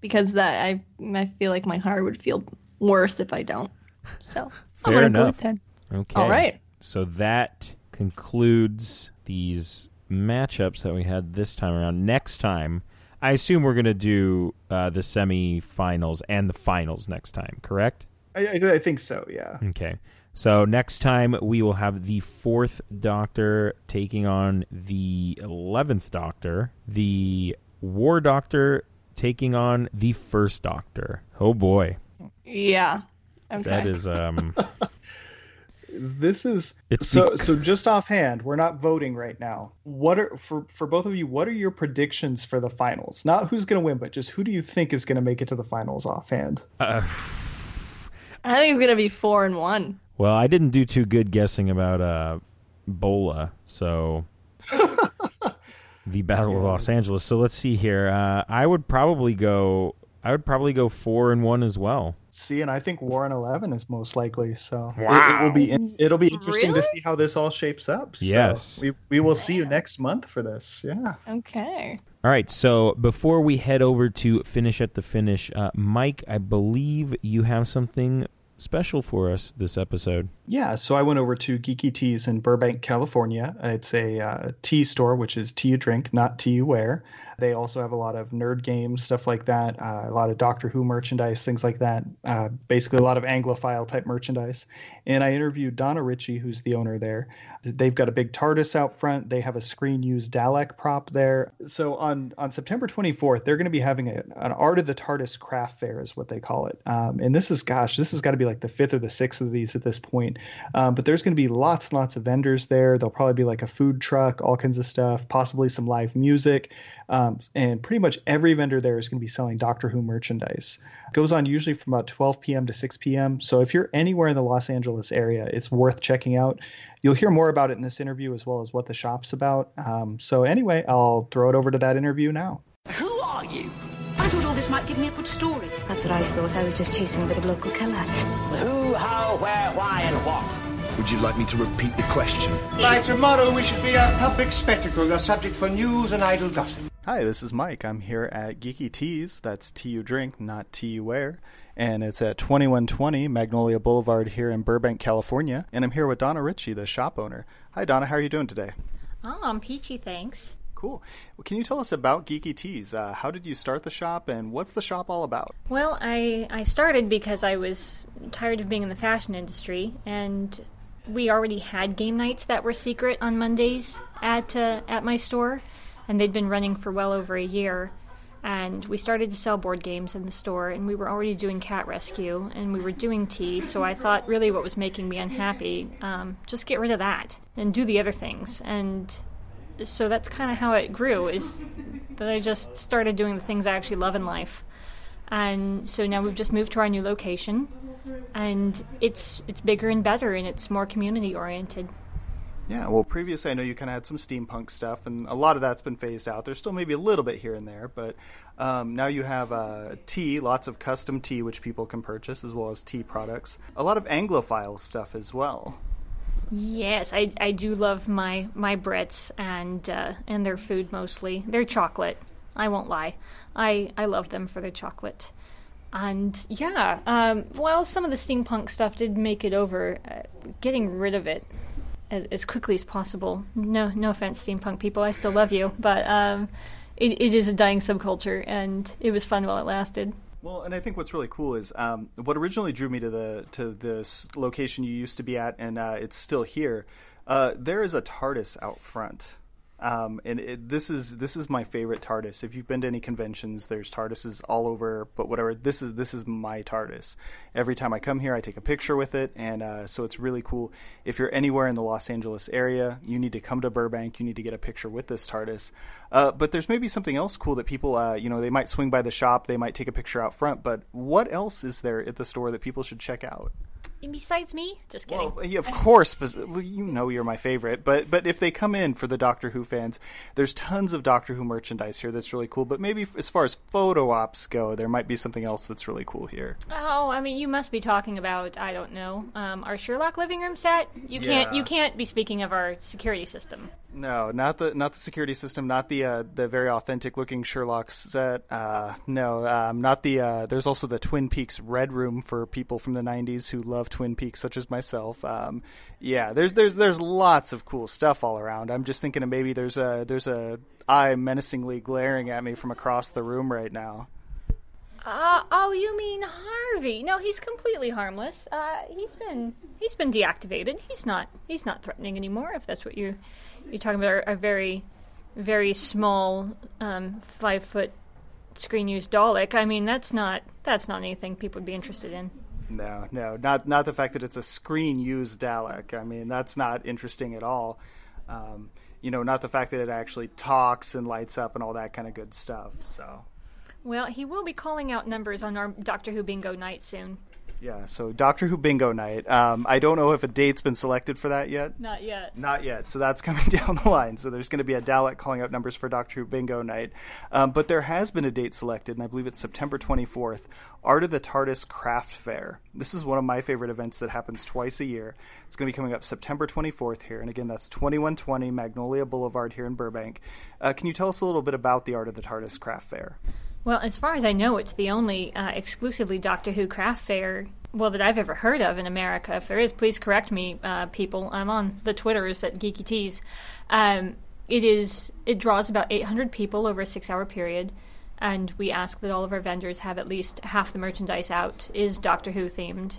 because that I I feel like my heart would feel worse if I don't. So I'm Fair gonna go with ten. Okay. All right. So that concludes these matchups that we had this time around. Next time, I assume we're going to do uh, the semifinals and the finals next time, correct? I, I, I think so. Yeah. Okay. So next time we will have the fourth Doctor taking on the eleventh Doctor, the War Doctor taking on the first Doctor. Oh boy, Yeah. Okay. that is um. This is It's so the- so just offhand, we're not voting right now. What are for for both of you, what are your predictions for the finals? Not who's gonna win, but just who do you think is gonna make it to the finals offhand? Uh, I think it's gonna be four and one. Well, I didn't do too good guessing about uh, Bola, so the Battle of Los Angeles. So let's see here. Uh, I would probably go. I would probably go four and one as well. See, and I think Warren Eleven is most likely. So it- it, will be in, it'll be interesting Really? to see how this all shapes up. So Yes. we we will see you next month for this. Yeah. Okay. All right, so before we head over to finish at the finish, uh, Mike, I believe you have something special for us this episode. Yeah, so I went over to Geeky Teas in Burbank, California. It's a uh, tea store, which is tea you drink, not tea you wear. They also have a lot of nerd games, stuff like that, uh, a lot of Doctor Who merchandise, things like that. Uh, basically, a lot of Anglophile type merchandise. And I interviewed Donna Ritchie, who's the owner there. They've got a big TARDIS out front. They have a screen used Dalek prop there. So on, on September 24th, they're going to be having a, an Art of the TARDIS craft fair, is what they call it. Um, and this is, gosh, this has got to be like the fifth or the sixth of these at this point. Um, but there's going to be lots and lots of vendors there. There'll probably be like a food truck, all kinds of stuff, possibly some live music. Um, and pretty much every vendor there is going to be selling Doctor Who merchandise. It goes on usually from about 12 p.m. to 6 p.m. So if you're anywhere in the Los Angeles area, it's worth checking out. You'll hear more about it in this interview as well as what the shop's about. Um, so anyway, I'll throw it over to that interview now. Who are you? I thought all this might give me a good story. That's what I thought. I was just chasing a bit of local colour. Who, how, where, why, and what? Would you like me to repeat the question? By tomorrow, we should be a public spectacle, a subject for news and idle gossip. Hi, this is Mike. I'm here at Geeky Teas. That's tea you drink, not tea you wear. And it's at 2120 Magnolia Boulevard here in Burbank, California. And I'm here with Donna Ritchie, the shop owner. Hi, Donna. How are you doing today? Oh, I'm peachy, thanks. Cool. Well, can you tell us about Geeky Teas? Uh, how did you start the shop, and what's the shop all about? Well, I, I started because I was tired of being in the fashion industry, and we already had game nights that were secret on Mondays at uh, at my store, and they'd been running for well over a year. And we started to sell board games in the store, and we were already doing cat rescue, and we were doing tea. So I thought, really, what was making me unhappy, um, just get rid of that and do the other things. And so that's kind of how it grew. Is that I just started doing the things I actually love in life and so now we've just moved to our new location and it's it's bigger and better and it's more community oriented Yeah, well, previously I know you kind of had some steampunk stuff, and a lot of that's been phased out. There's still maybe a little bit here and there, but um, now you have uh, tea, lots of custom tea which people can purchase, as well as tea products. A lot of Anglophile stuff as well. yes i, I do love my my brits and uh, and their food mostly their chocolate i won't lie i i love them for their chocolate and yeah um, while some of the steampunk stuff did make it over uh, getting rid of it as, as quickly as possible no no offense steampunk people i still love you but um, it, it is a dying subculture, and it was fun while it lasted. Well, and I think what's really cool is um, what originally drew me to the to this location you used to be at, and uh, it's still here. Uh, there is a TARDIS out front. Um, and it, this is this is my favorite TARDIS. If you've been to any conventions, there's TARDISes all over. But whatever, this is this is my TARDIS. Every time I come here, I take a picture with it, and uh, so it's really cool. If you're anywhere in the Los Angeles area, you need to come to Burbank. You need to get a picture with this TARDIS. Uh, but there's maybe something else cool that people, uh, you know, they might swing by the shop, they might take a picture out front. But what else is there at the store that people should check out? Besides me, just kidding. Well, yeah, of course, well, you know you're my favorite. But but if they come in for the Doctor Who fans, there's tons of Doctor Who merchandise here that's really cool. But maybe as far as photo ops go, there might be something else that's really cool here. Oh, I mean, you must be talking about I don't know um, our Sherlock living room set. You can't Yeah. you can't be speaking of our security system. No, not the not the security system, not the uh, the very authentic looking Sherlock set. Uh, no, um, not the. Uh, there's also the Twin Peaks Red Room for people from the '90s who love Twin Peaks, such as myself. Um, yeah, there's there's there's lots of cool stuff all around. I'm just thinking of maybe there's a there's a eye menacingly glaring at me from across the room right now. Uh, oh, you mean Harvey? No, he's completely harmless. Uh, he's been he's been deactivated. He's not he's not threatening anymore. If that's what you you're talking about, a very very small um, five foot screen used Dalek. I mean, that's not that's not anything people would be interested in. No, no, not not the fact that it's a screen used Dalek. I mean, that's not interesting at all. Um, you know, not the fact that it actually talks and lights up and all that kind of good stuff. So, Well, he will be calling out numbers on our Doctor Who bingo night soon. yeah. So Doctor Who Bingo Night. Um, I don't know if a date's been selected for that yet. Not yet. Not yet. So that's coming down the line. So there's going to be a Dalek calling out numbers for Doctor Who Bingo Night. Um, but there has been a date selected, and I believe it's September 24th. Art of the TARDIS Craft Fair. This is one of my favorite events that happens twice a year. It's going to be coming up September 24th here. And again, that's 2120 Magnolia Boulevard here in Burbank. Uh, can you tell us a little bit about the Art of the TARDIS Craft Fair? Well, as far as I know, it's the only uh, exclusively Doctor Who craft fair, well, that I've ever heard of in America. If there is, please correct me, uh, people. I'm on the Twitters at Geeky Teas. Um, it is. It draws about 800 people over a six-hour period, and we ask that all of our vendors have at least half the merchandise out is Doctor Who themed,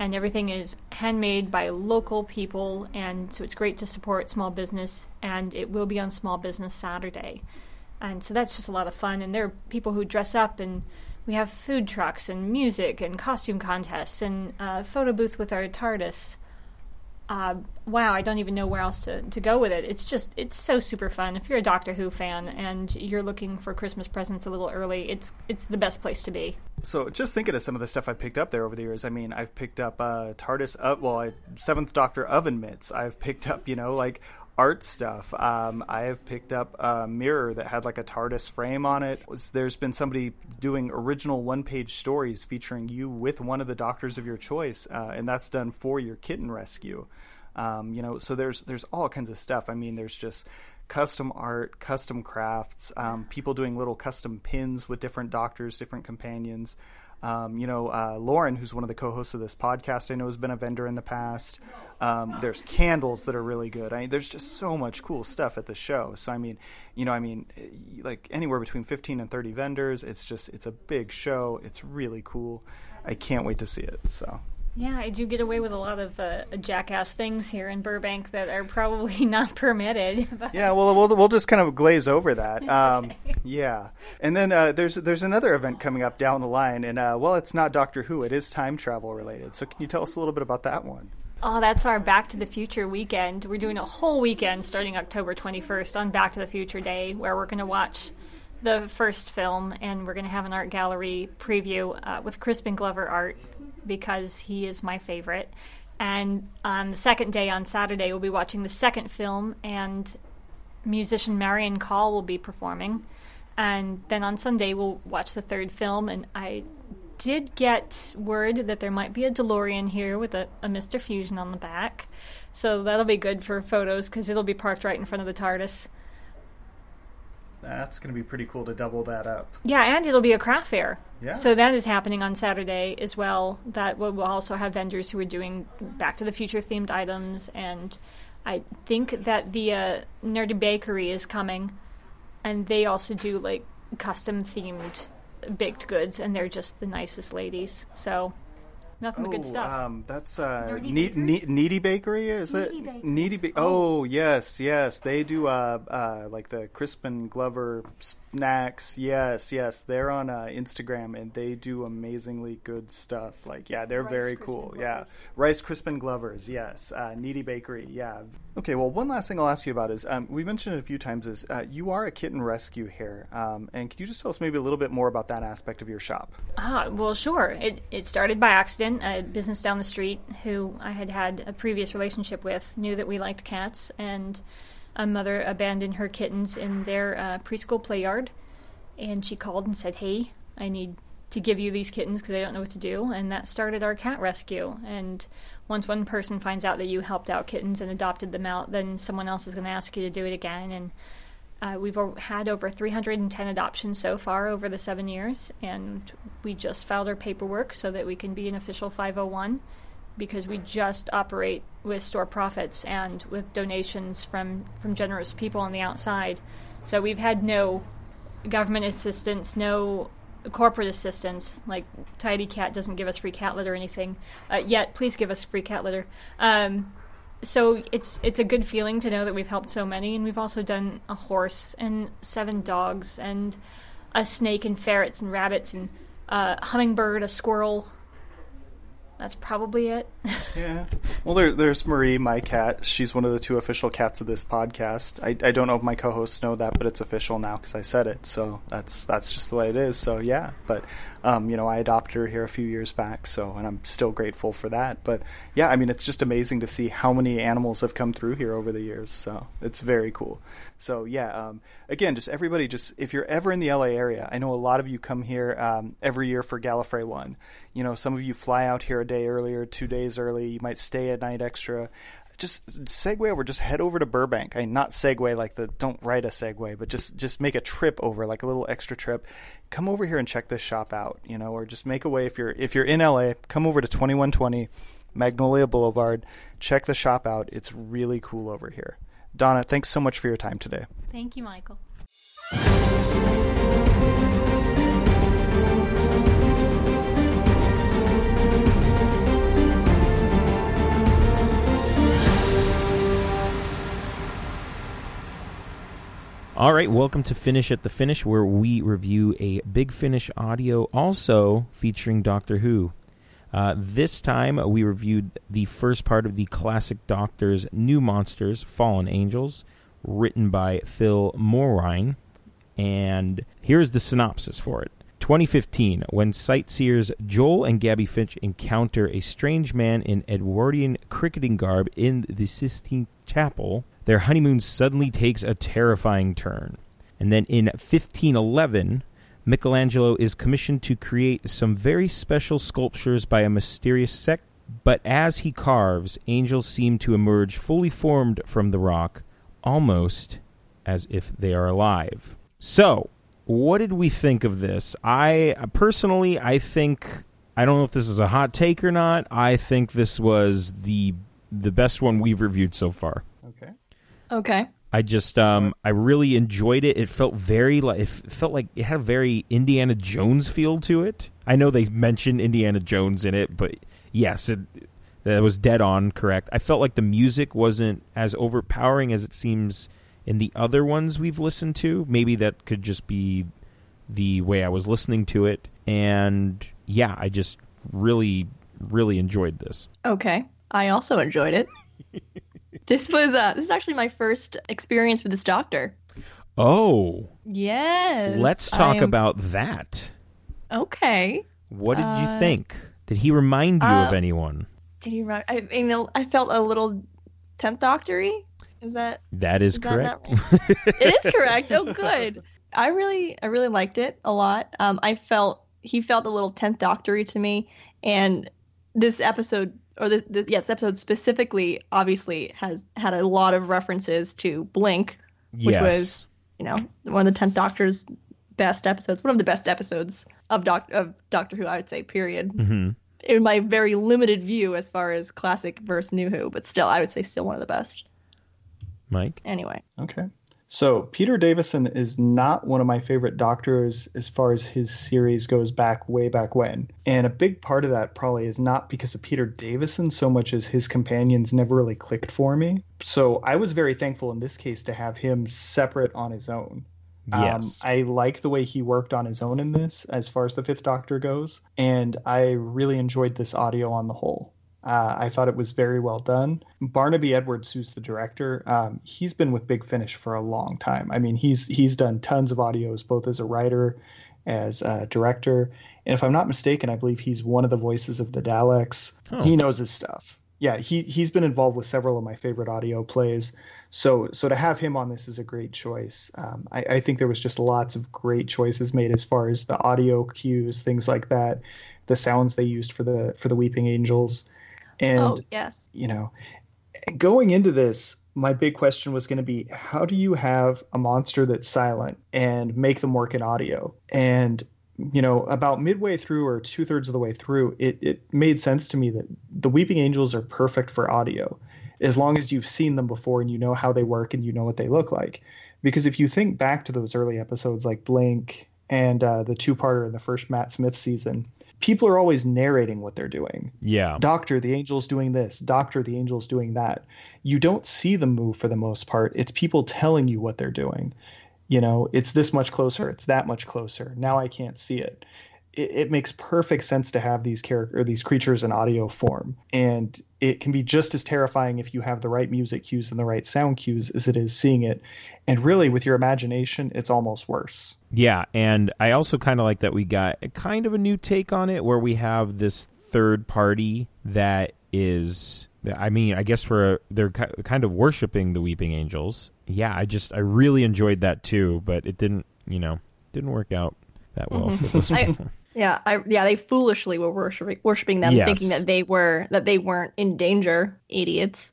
and everything is handmade by local people, and so it's great to support small business. And it will be on Small Business Saturday and so that's just a lot of fun and there are people who dress up and we have food trucks and music and costume contests and photo booth with our tardis uh, wow i don't even know where else to, to go with it it's just it's so super fun if you're a doctor who fan and you're looking for christmas presents a little early it's it's the best place to be So just thinking of some of the stuff I picked up there over the years. I mean, I've picked up uh, TARDIS, uh, well, I, Seventh Doctor oven mitts. I've picked up, you know, like art stuff. Um, I have picked up a mirror that had like a TARDIS frame on it. There's been somebody doing original one-page stories featuring you with one of the doctors of your choice, uh, and that's done for your kitten rescue. Um, you know, so there's there's all kinds of stuff. I mean, there's just custom art, custom crafts, um, people doing little custom pins with different doctors, different companions. Um, you know, uh, Lauren, who's one of the co-hosts of this podcast, I know has been a vendor in the past. Um, there's candles that are really good. I mean, there's just so much cool stuff at the show. So I mean, you know, I mean, eh, like anywhere between 15 and 30 vendors. It's just it's a big show. It's really cool. I can't wait to see it. So. yeah i do get away with a lot of uh, jackass things here in burbank that are probably not permitted but Yeah, well, we'll we'll just kind of glaze over that. Um, yeah, and then uh, there's there's another event coming up down the line, and uh, well, it's not Doctor Who; it is time travel related. So, can you tell us a little bit about that one? Oh, that's our Back to the Future weekend. We're doing a whole weekend starting October 21st on Back to the Future Day, where we're going to watch the first film and we're going to have an art gallery preview uh, with Crispin Glover art because he is my favorite. And on the second day, on Saturday, we'll be watching the second film, and musician Marian Call will be performing. And then on Sunday, we'll watch the third film, and I did get word that there might be a DeLorean here with a, a Mr. Fusion on the back. So that'll be good for photos because it'll be parked right in front of the TARDIS. That's going to be pretty cool to double that up. Yeah, and it'll be a craft fair. Yeah. So that is happening on Saturday as well. That will will also have vendors who are doing Back to the Future themed items, and I think that the uh, Nerdy Bakery is coming and they also do like custom themed baked goods, and they're just the nicest ladies. So nothing but good stuff. Um, that's uh, Needy ne- ne- Needy Bakery, is Needy it? Bakery. Needy ba- Oh, yes, yes. They do uh, uh, like the Crispin Glover snacks. Yes, yes. They're on uh, Instagram and they do amazingly good stuff. Like, yeah, they're Rice very Crispin cool. Glovers. Yeah, Rice Crispin Glovers. Yes, uh, Needy Bakery. Yeah. Okay. Well, one last thing I'll ask you about is um, we mentioned it a few times is uh, you are a kitten rescue here, um, and can you just tell us maybe a little bit more about that aspect of your shop? Ah, well, sure. It it started by accident. A business down the street who I had had a previous relationship with knew that we liked cats, and a mother abandoned her kittens in their uh, preschool play yard, and she called and said, "Hey, I need to give you these kittens because they don't know what to do," and that started our cat rescue. And once one person finds out that you helped out kittens and adopted them out, then someone else is going to ask you to do it again, and uh, we've had over 310 adoptions so far over the seven years, and we just filed our paperwork so that we can be an official 501 because we just operate with store profits and with donations from, from generous people on the outside. So we've had no government assistance, no corporate assistance. Like Tidy Cat doesn't give us free cat litter or anything uh, yet. Please give us free cat litter. Um, so it's it's a good feeling to know that we've helped so many, and we've also done a horse and seven dogs and a snake and ferrets and rabbits and a hummingbird, a squirrel. That's probably it. Yeah. Well, there, there's Marie, my cat. She's one of the two official cats of this podcast. I, I don't know if my co-hosts know that, but it's official now because I said it. So that's that's just the way it is. So yeah. But um, you know, I adopted her here a few years back. So and I'm still grateful for that. But yeah, I mean, it's just amazing to see how many animals have come through here over the years. So it's very cool. So yeah. Um, again, just everybody, just if you're ever in the LA area, I know a lot of you come here um, every year for Gallifrey One. You know, some of you fly out here a day earlier, two days early. You might stay a night extra. Just segue over. Just head over to Burbank. I mean, not segue like the don't write a segue, but just just make a trip over, like a little extra trip. Come over here and check this shop out. You know, or just make a way if you're if you're in LA. Come over to 2120 Magnolia Boulevard. Check the shop out. It's really cool over here. Donna, thanks so much for your time today. Thank you, Michael. All right, welcome to Finish at the Finish, where we review a Big Finish audio also featuring Doctor Who. Uh, this time we reviewed the first part of the classic Doctor's New Monsters, Fallen Angels, written by Phil Mulryne. And here's the synopsis for it. 2015, when sightseers Joel and Gabby Finch encounter a strange man in Edwardian cricketing garb in the Sistine Chapel, their honeymoon suddenly takes a terrifying turn. And then in 1511, Michelangelo is commissioned to create some very special sculptures by a mysterious sect, but as he carves, angels seem to emerge fully formed from the rock, almost as if they are alive. So, what did we think of this? I personally, I think I don't know if this is a hot take or not. I think this was the the best one we've reviewed so far. Okay. Okay. I just um I really enjoyed it. It felt very like it felt like it had a very Indiana Jones feel to it. I know they mentioned Indiana Jones in it, but yes, it that was dead on correct. I felt like the music wasn't as overpowering as it seems in the other ones we've listened to. Maybe that could just be the way I was listening to it. And yeah, I just really really enjoyed this. Okay. I also enjoyed it. this was uh this is actually my first experience with this doctor. Oh, Yes. let's talk am- about that. Okay. What did you Uh, think? Did he remind you of uh, anyone? Did he remind? I, mean, I felt a little tenth doctory. Is that That is, is correct. not right? it is correct. Oh, good. I really, I really liked it a lot. Um, I felt he felt a little tenth doctory to me, and this episode, or the, the yeah, this episode specifically, obviously has had a lot of references to Blink, which Yes. was, you know, one of the tenth Doctor's best episodes, one of the best episodes of Doc of Doctor Who, I would say. Period. hmm In my very limited view, as far as classic versus new Who, but still, I would say still one of the best. Mike? Anyway. Okay. So Peter Davison is not one of my favorite doctors as far as his series goes back way back when. And a big part of that probably is not because of Peter Davison so much as his companions never really clicked for me. So I was very thankful in this case to have him separate on his own. Yes. Um, I like the way he worked on his own in this as far as the Fifth Doctor goes, and I really enjoyed this audio on the whole. Uh, I thought it was very well done. Barnaby Edwards, who's the director, um, he's been with Big Finish for a long time. I mean, he's he's done tons of audios, both as a writer, as a director, and if I'm not mistaken, I believe he's one of the voices of the Daleks. Oh. He knows his stuff. Yeah, he he's been involved with several of my favorite audio plays. So so to have him on this is a great choice. Um, I, I think there was just lots of great choices made as far as the audio cues, things like that, the sounds they used for the for the Weeping Angels, and oh yes. you know, going into this, my big question was going to be how do you have a monster that's silent and make them work in audio? And you know, about midway through or two thirds of the way through, it, it made sense to me that the Weeping Angels are perfect for audio as long as you've seen them before and you know how they work and you know what they look like. Because if you think back to those early episodes like Blink and uh, the two parter in the first Matt Smith season, people are always narrating what they're doing. Yeah. Doctor, the angel's doing this. Doctor, the angel's doing that. You don't see them move for the most part. It's people telling you what they're doing. You know, it's this much closer. It's that much closer. Now I can't see it. It, it makes perfect sense to have these character these creatures in audio form, and it can be just as terrifying if you have the right music cues and the right sound cues as it is seeing it. And really, with your imagination, it's almost worse. Yeah, and I also kind of like that we got a kind of a new take on it where we have this third party that is I mean, I guess we're they're kind of worshiping the weeping angels. Yeah, I just I really enjoyed that too, but it didn't, you know, didn't work out that well mm-hmm. for this I- one. Yeah, I yeah, they foolishly were worshiping worshiping them, Yes. thinking that they were that they weren't in danger, idiots.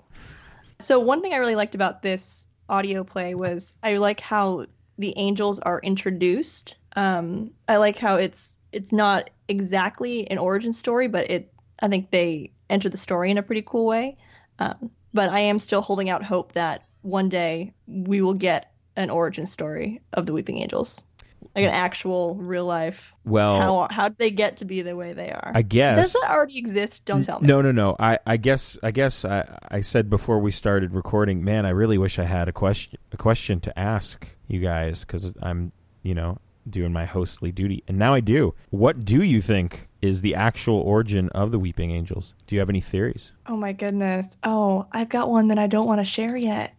So one thing I really liked about this audio play was I like how the angels are introduced. Um, I like how it's it's not exactly an origin story, but it I think they enter the story in a pretty cool way. Um, but I am still holding out hope that one day we will get an origin story of the Weeping Angels, like an actual real life. Well, how how did they get to be the way they are? I guess- does that already exist? Don't tell me. No, no, no. I, I guess I guess I, I said before we started recording, man, I really wish I had a question a question to ask you guys because I'm you know doing my hostly duty, and now I do. What do you think is the actual origin of the Weeping Angels? Do you have any theories? Oh my goodness. Oh, I've got one that I don't want to share yet.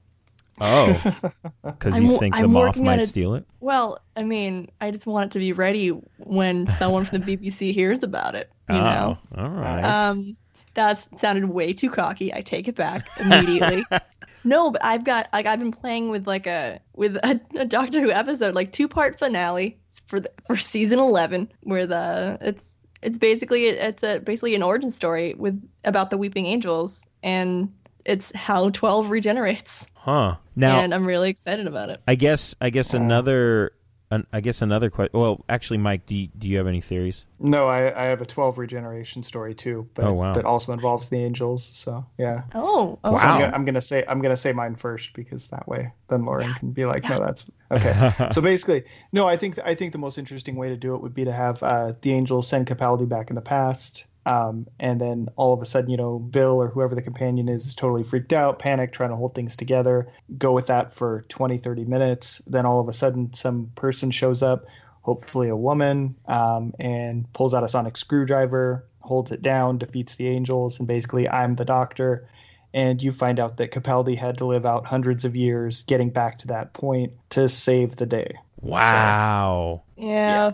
Oh, because you think the I'm moth might it. steal it? Well, I mean, I just want it to be ready when someone from the BBC hears about it. You know. Oh, all right. Um, that sounded way too cocky. I take it back immediately. no, but I've got like I've been playing with like a with a, a Doctor Who episode, like two part finale for the, for season eleven, where the it's it's basically it's a basically an origin story with about the Weeping Angels, and it's how twelve regenerates. huh. Now, and I'm really excited about it. I guess I guess another an, I guess another question. Well, actually, Mike, do you, do you have any theories? No, I, I have a 12 regeneration story too, but Oh, wow. that also involves the angels. So yeah. Oh, oh. So I'm, gonna, I'm gonna say I'm gonna say mine first because that way then Lauren can be like, no, that's okay. so basically, no, I think I think the most interesting way to do it would be to have uh, the angels send Capaldi back in the past, um, and then all of a sudden, you know, Bill or whoever the companion is is totally freaked out, panicked, trying to hold things together. Go with that for 20, 30 minutes. Then all of a sudden, some person shows up, hopefully a woman, um, and pulls out a sonic screwdriver, holds it down, defeats the angels, and basically, I'm the doctor and you find out that Capaldi had to live out hundreds of years getting back to that point to save the day. Wow. Yeah,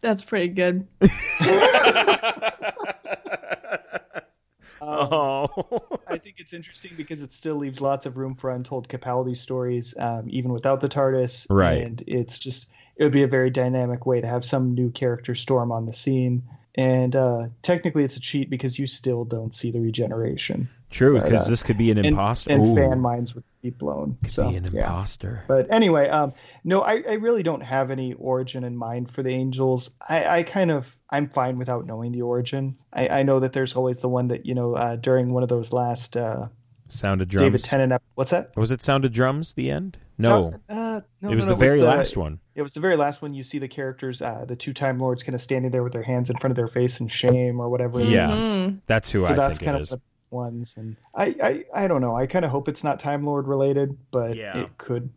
that's pretty good. oh. I think it's interesting because it still leaves lots of room for untold Capaldi stories, um, even without the TARDIS. Right. And it's just, it would be a very dynamic way to have some new character storm on the scene. And uh, technically, it's a cheat because you still don't see the regeneration. True, because uh, this could be an and- imposter. And, Ooh. fan minds would be blown. so, be an yeah. imposter. But anyway, um, no, I, I really don't have any origin in mind for the Angels. I, I kind of I'm fine without knowing the origin. I, I know that there's always the one that you know uh, during one of those last uh, Sound of drums. David Tennant. ep- What's that? Was it Sound of Drums? The end. No, uh, no, it was no, the no, very last one. It was the very last one. You see the characters, uh, the two time lords, kind of standing there with their hands in front of their face in shame or whatever. Yeah, is. Mhm. that's who so I that's think kind it of is. the ones, and I, I, I don't know. I kind of hope it's not Time Lord related, but Yeah. it could.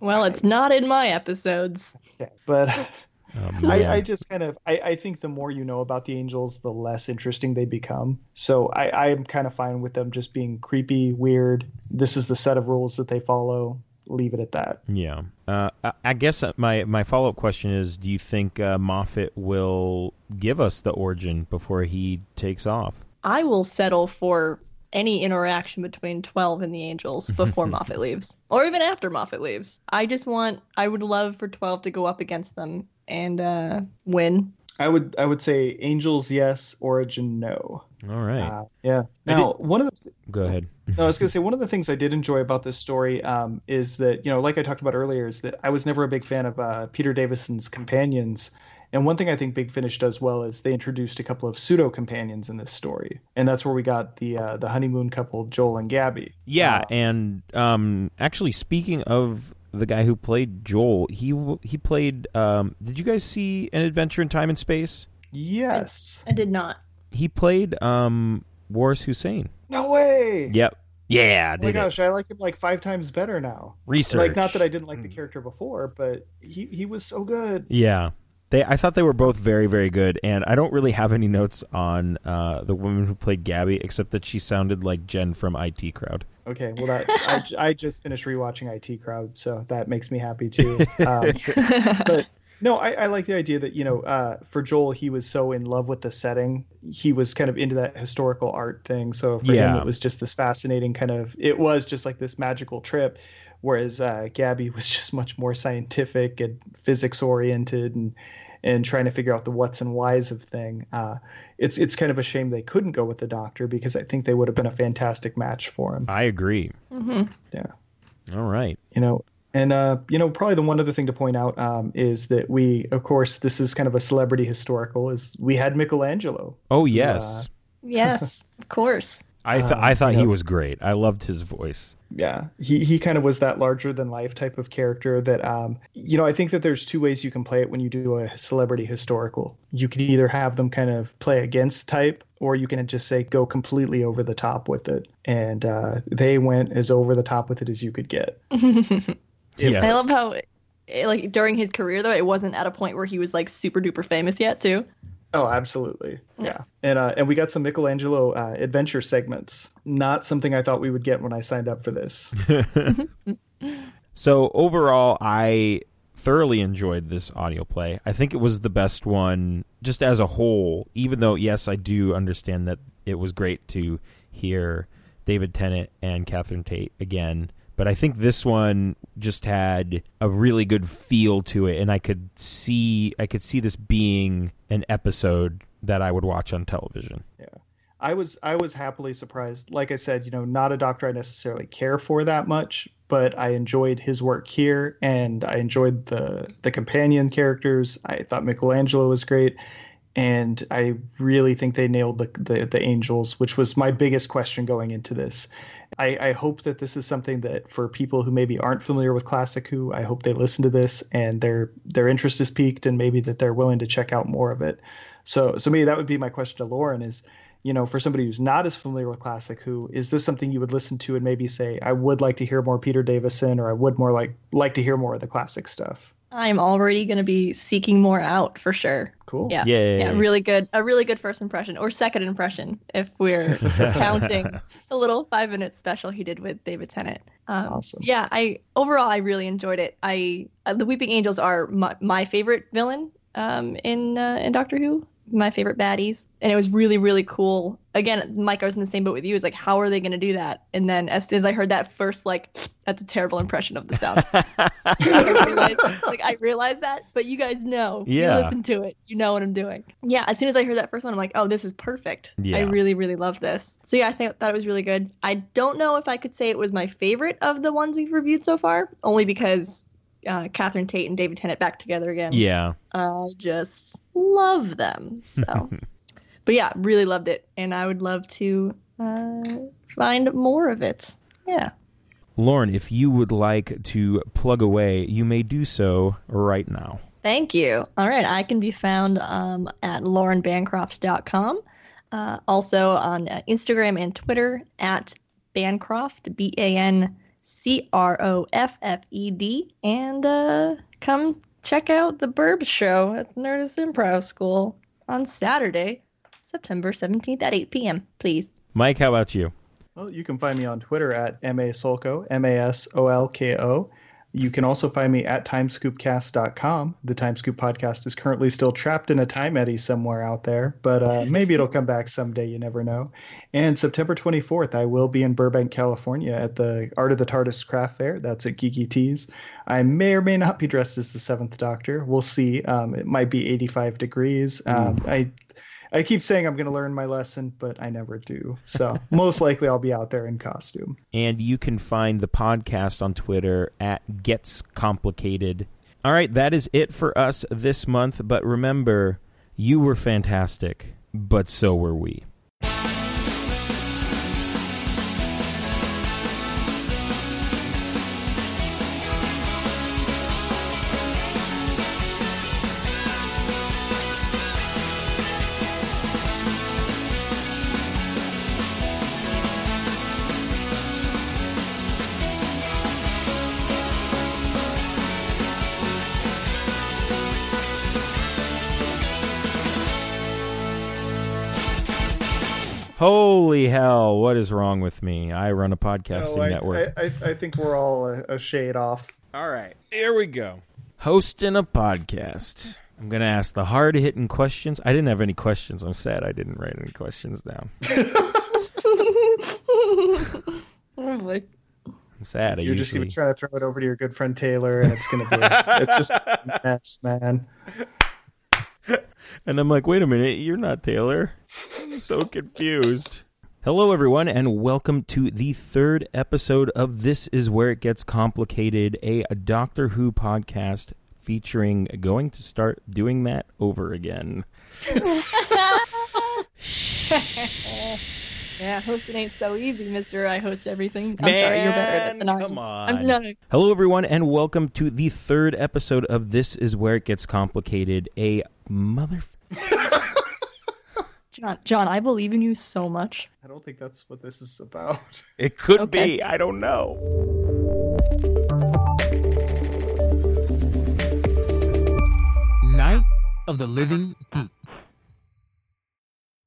Well, it's not in my episodes. Yeah, but Oh. I, I just kind of I, I think the more you know about the angels, the less interesting they become. So I, I am kind of fine with them just being creepy, weird. This is the set of rules that they follow. Leave it at that. Yeah. Uh, I- I guess my, my follow up question is do you think uh, Moffat will give us the origin before he takes off? I will settle for any interaction between 12 and the Angels before Moffat leaves, or even after Moffat leaves. I just want, I would love for 12 to go up against them and uh, win. I would I would say angels yes, origin no. All right. Uh, yeah. I Now one of the Go ahead. no, I was gonna say one of the things I did enjoy about this story um, is that you know, like I talked about earlier, is that I was never a big fan of uh, Peter Davison's companions. And one thing I think Big Finish does well is they introduced a couple of pseudo companions in this story, and that's where we got the uh, the honeymoon couple Joel and Gabby. Yeah, and um, actually, speaking of the guy who played Joel, he he played. Um, did you guys see an Adventure in Time and Space? Yes. I did not. He played um, Waris Hussein. No way. Yep. Yeah, Oh my did it. gosh, I like him like five times better now. Research. Like not that I didn't like the character before, but he he was so good. Yeah. They, I thought they were both very, very good, and I don't really have any notes on uh, the woman who played Gabby, except that she sounded like Jen from IT Crowd. Okay, well that I, j- I just finished rewatching IT Crowd, so that makes me happy too. Um, but no, I, I like the idea that you know, uh, for Joel, he was so in love with the setting, he was kind of into that historical art thing. So for him, it was just this fascinating kind of. It was just like this magical trip, whereas uh, Gabby was just much more scientific and physics oriented and and trying to figure out the what's and whys of thing. Uh, it's it's kind of a shame they couldn't go with the Doctor because I think they would have been a fantastic match for him. I agree. hmm Yeah All right. you know and uh you know probably the one other thing to point out um is that we of course this is kind of a celebrity historical is we had michelangelo Oh yes, Yes, of course. I th- uh, I thought you he was great. I loved his voice. yeah he he kind of was that larger than life type of character that um you know i think that there's two ways you can play it when you do a celebrity historical you can either have them kind of play against type or you can just say go completely over the top with it and uh they went as over the top with it as you could get Yes. I love how, eh, like, during his career, though, it wasn't at a point where he was, like, super duper famous yet, too. Oh, absolutely. Yeah. And uh, and we got some Michelangelo uh, adventure segments. Not something I thought we would get when I signed up for this. So overall, I thoroughly enjoyed this audio play. I think it was the best one just as a whole, even though, yes, I do understand that it was great to hear David Tennant and Catherine Tate again. But I think this one just had a really good feel to it, and I could see I could see this being an episode that I would watch on television. Yeah. I was I was happily surprised. Like I said, you know, not a doctor I necessarily care for that much, but I enjoyed his work here and I enjoyed the the companion characters. I thought Michelangelo was great. And I really think they nailed the, the, the angels, which was my biggest question going into this. I, I hope that this is something that for people who maybe aren't familiar with classic Who, I hope they listen to this and their their interest is piqued and maybe that they're willing to check out more of it. So so maybe that would be my question to Lauren is, you know, for somebody who's not as familiar with classic Who, is this something you would listen to and maybe say, I would like to hear more Peter Davison or I would more like like to hear more of the classic stuff? I'm already going to be seeking more out for sure. Cool. Yeah. Yay. Yeah, really good. A really good first impression or second impression if we're counting the little five minute special he did with David Tennant. Um, Awesome. Yeah, I overall I really enjoyed it. I uh, the Weeping Angels are my, my favorite villain um, in uh, in Doctor Who. My favorite baddies, and it was really really cool. Again, Mike, I was in the same boat with you. It's like, how are they going to do that? And then as soon as I heard that first, like, that's a terrible impression of the sound. I realized, like I realized that, but you guys know. Yeah. You listen to it. You know what I'm doing. Yeah. As soon as I heard that first one, I'm like, oh, this is perfect. Yeah. I really, really love this. So yeah, I think that it was really good. I don't know if I could say it was my favorite of the ones we've reviewed so far, only because uh, Catherine Tate and David Tennant back together again. Yeah. I just love them. So, but yeah, really loved it, and I would love to uh, find more of it. Yeah. Lauren, if you would like to plug away, you may do so right now. Thank you. All right, I can be found um, at laurenbancroft.com. Uh, also on uh, Instagram and Twitter at Bancroft, B A N C R O F F E D. And uh, come check out the Burbs show at Nerdist Improv School on Saturday, September 17th at 8 p.m. Please. Mike, how about you? Well, you can find me on Twitter at masolko, M A S O L K O. You can also find me at timescoopcast.com. The Timescoop podcast is currently still trapped in a time eddy somewhere out there, but uh, maybe it'll come back someday. You never know. And September 24th, I will be in Burbank, California at the Art of the TARDIS Craft Fair. That's at Geeky Teas. I may or may not be dressed as the Seventh Doctor. We'll see. Um, it might be 85 degrees. Um, I I keep saying I'm going to learn my lesson, but I never do. So most likely I'll be out there in costume. And you can find the podcast on Twitter at Gets Complicated. All right, that is it for us this month. But remember, you were fantastic, but so were we. Holy hell, what is wrong with me? I run a podcasting No, I, network. I, I, I think we're all a, a shade off. All right, here we go. Hosting a podcast. I'm going to ask the hard hitting questions. I didn't have any questions. I'm sad I didn't write any questions down. Oh, boy. I'm sad. I You're just usually... going to try to throw it over to your good friend Taylor, and it's going to be it's just a mess, man. And I'm like, wait a minute, you're not Taylor. I'm so confused. Hello, everyone, and welcome to the third episode of This Is Where It Gets Complicated, a Doctor Who podcast featuring going to start doing that over again. Yeah, hosting ain't so easy, Mister. I host everything. I'm sorry, you're better at it than I am. come on. I'm no, Hello, everyone, and welcome to the third episode of This Is Where It Gets Complicated, a mother. John. John, I believe in you so much. I don't think that's what this is about. It could Okay. be. I don't know. Night of the Living Geek.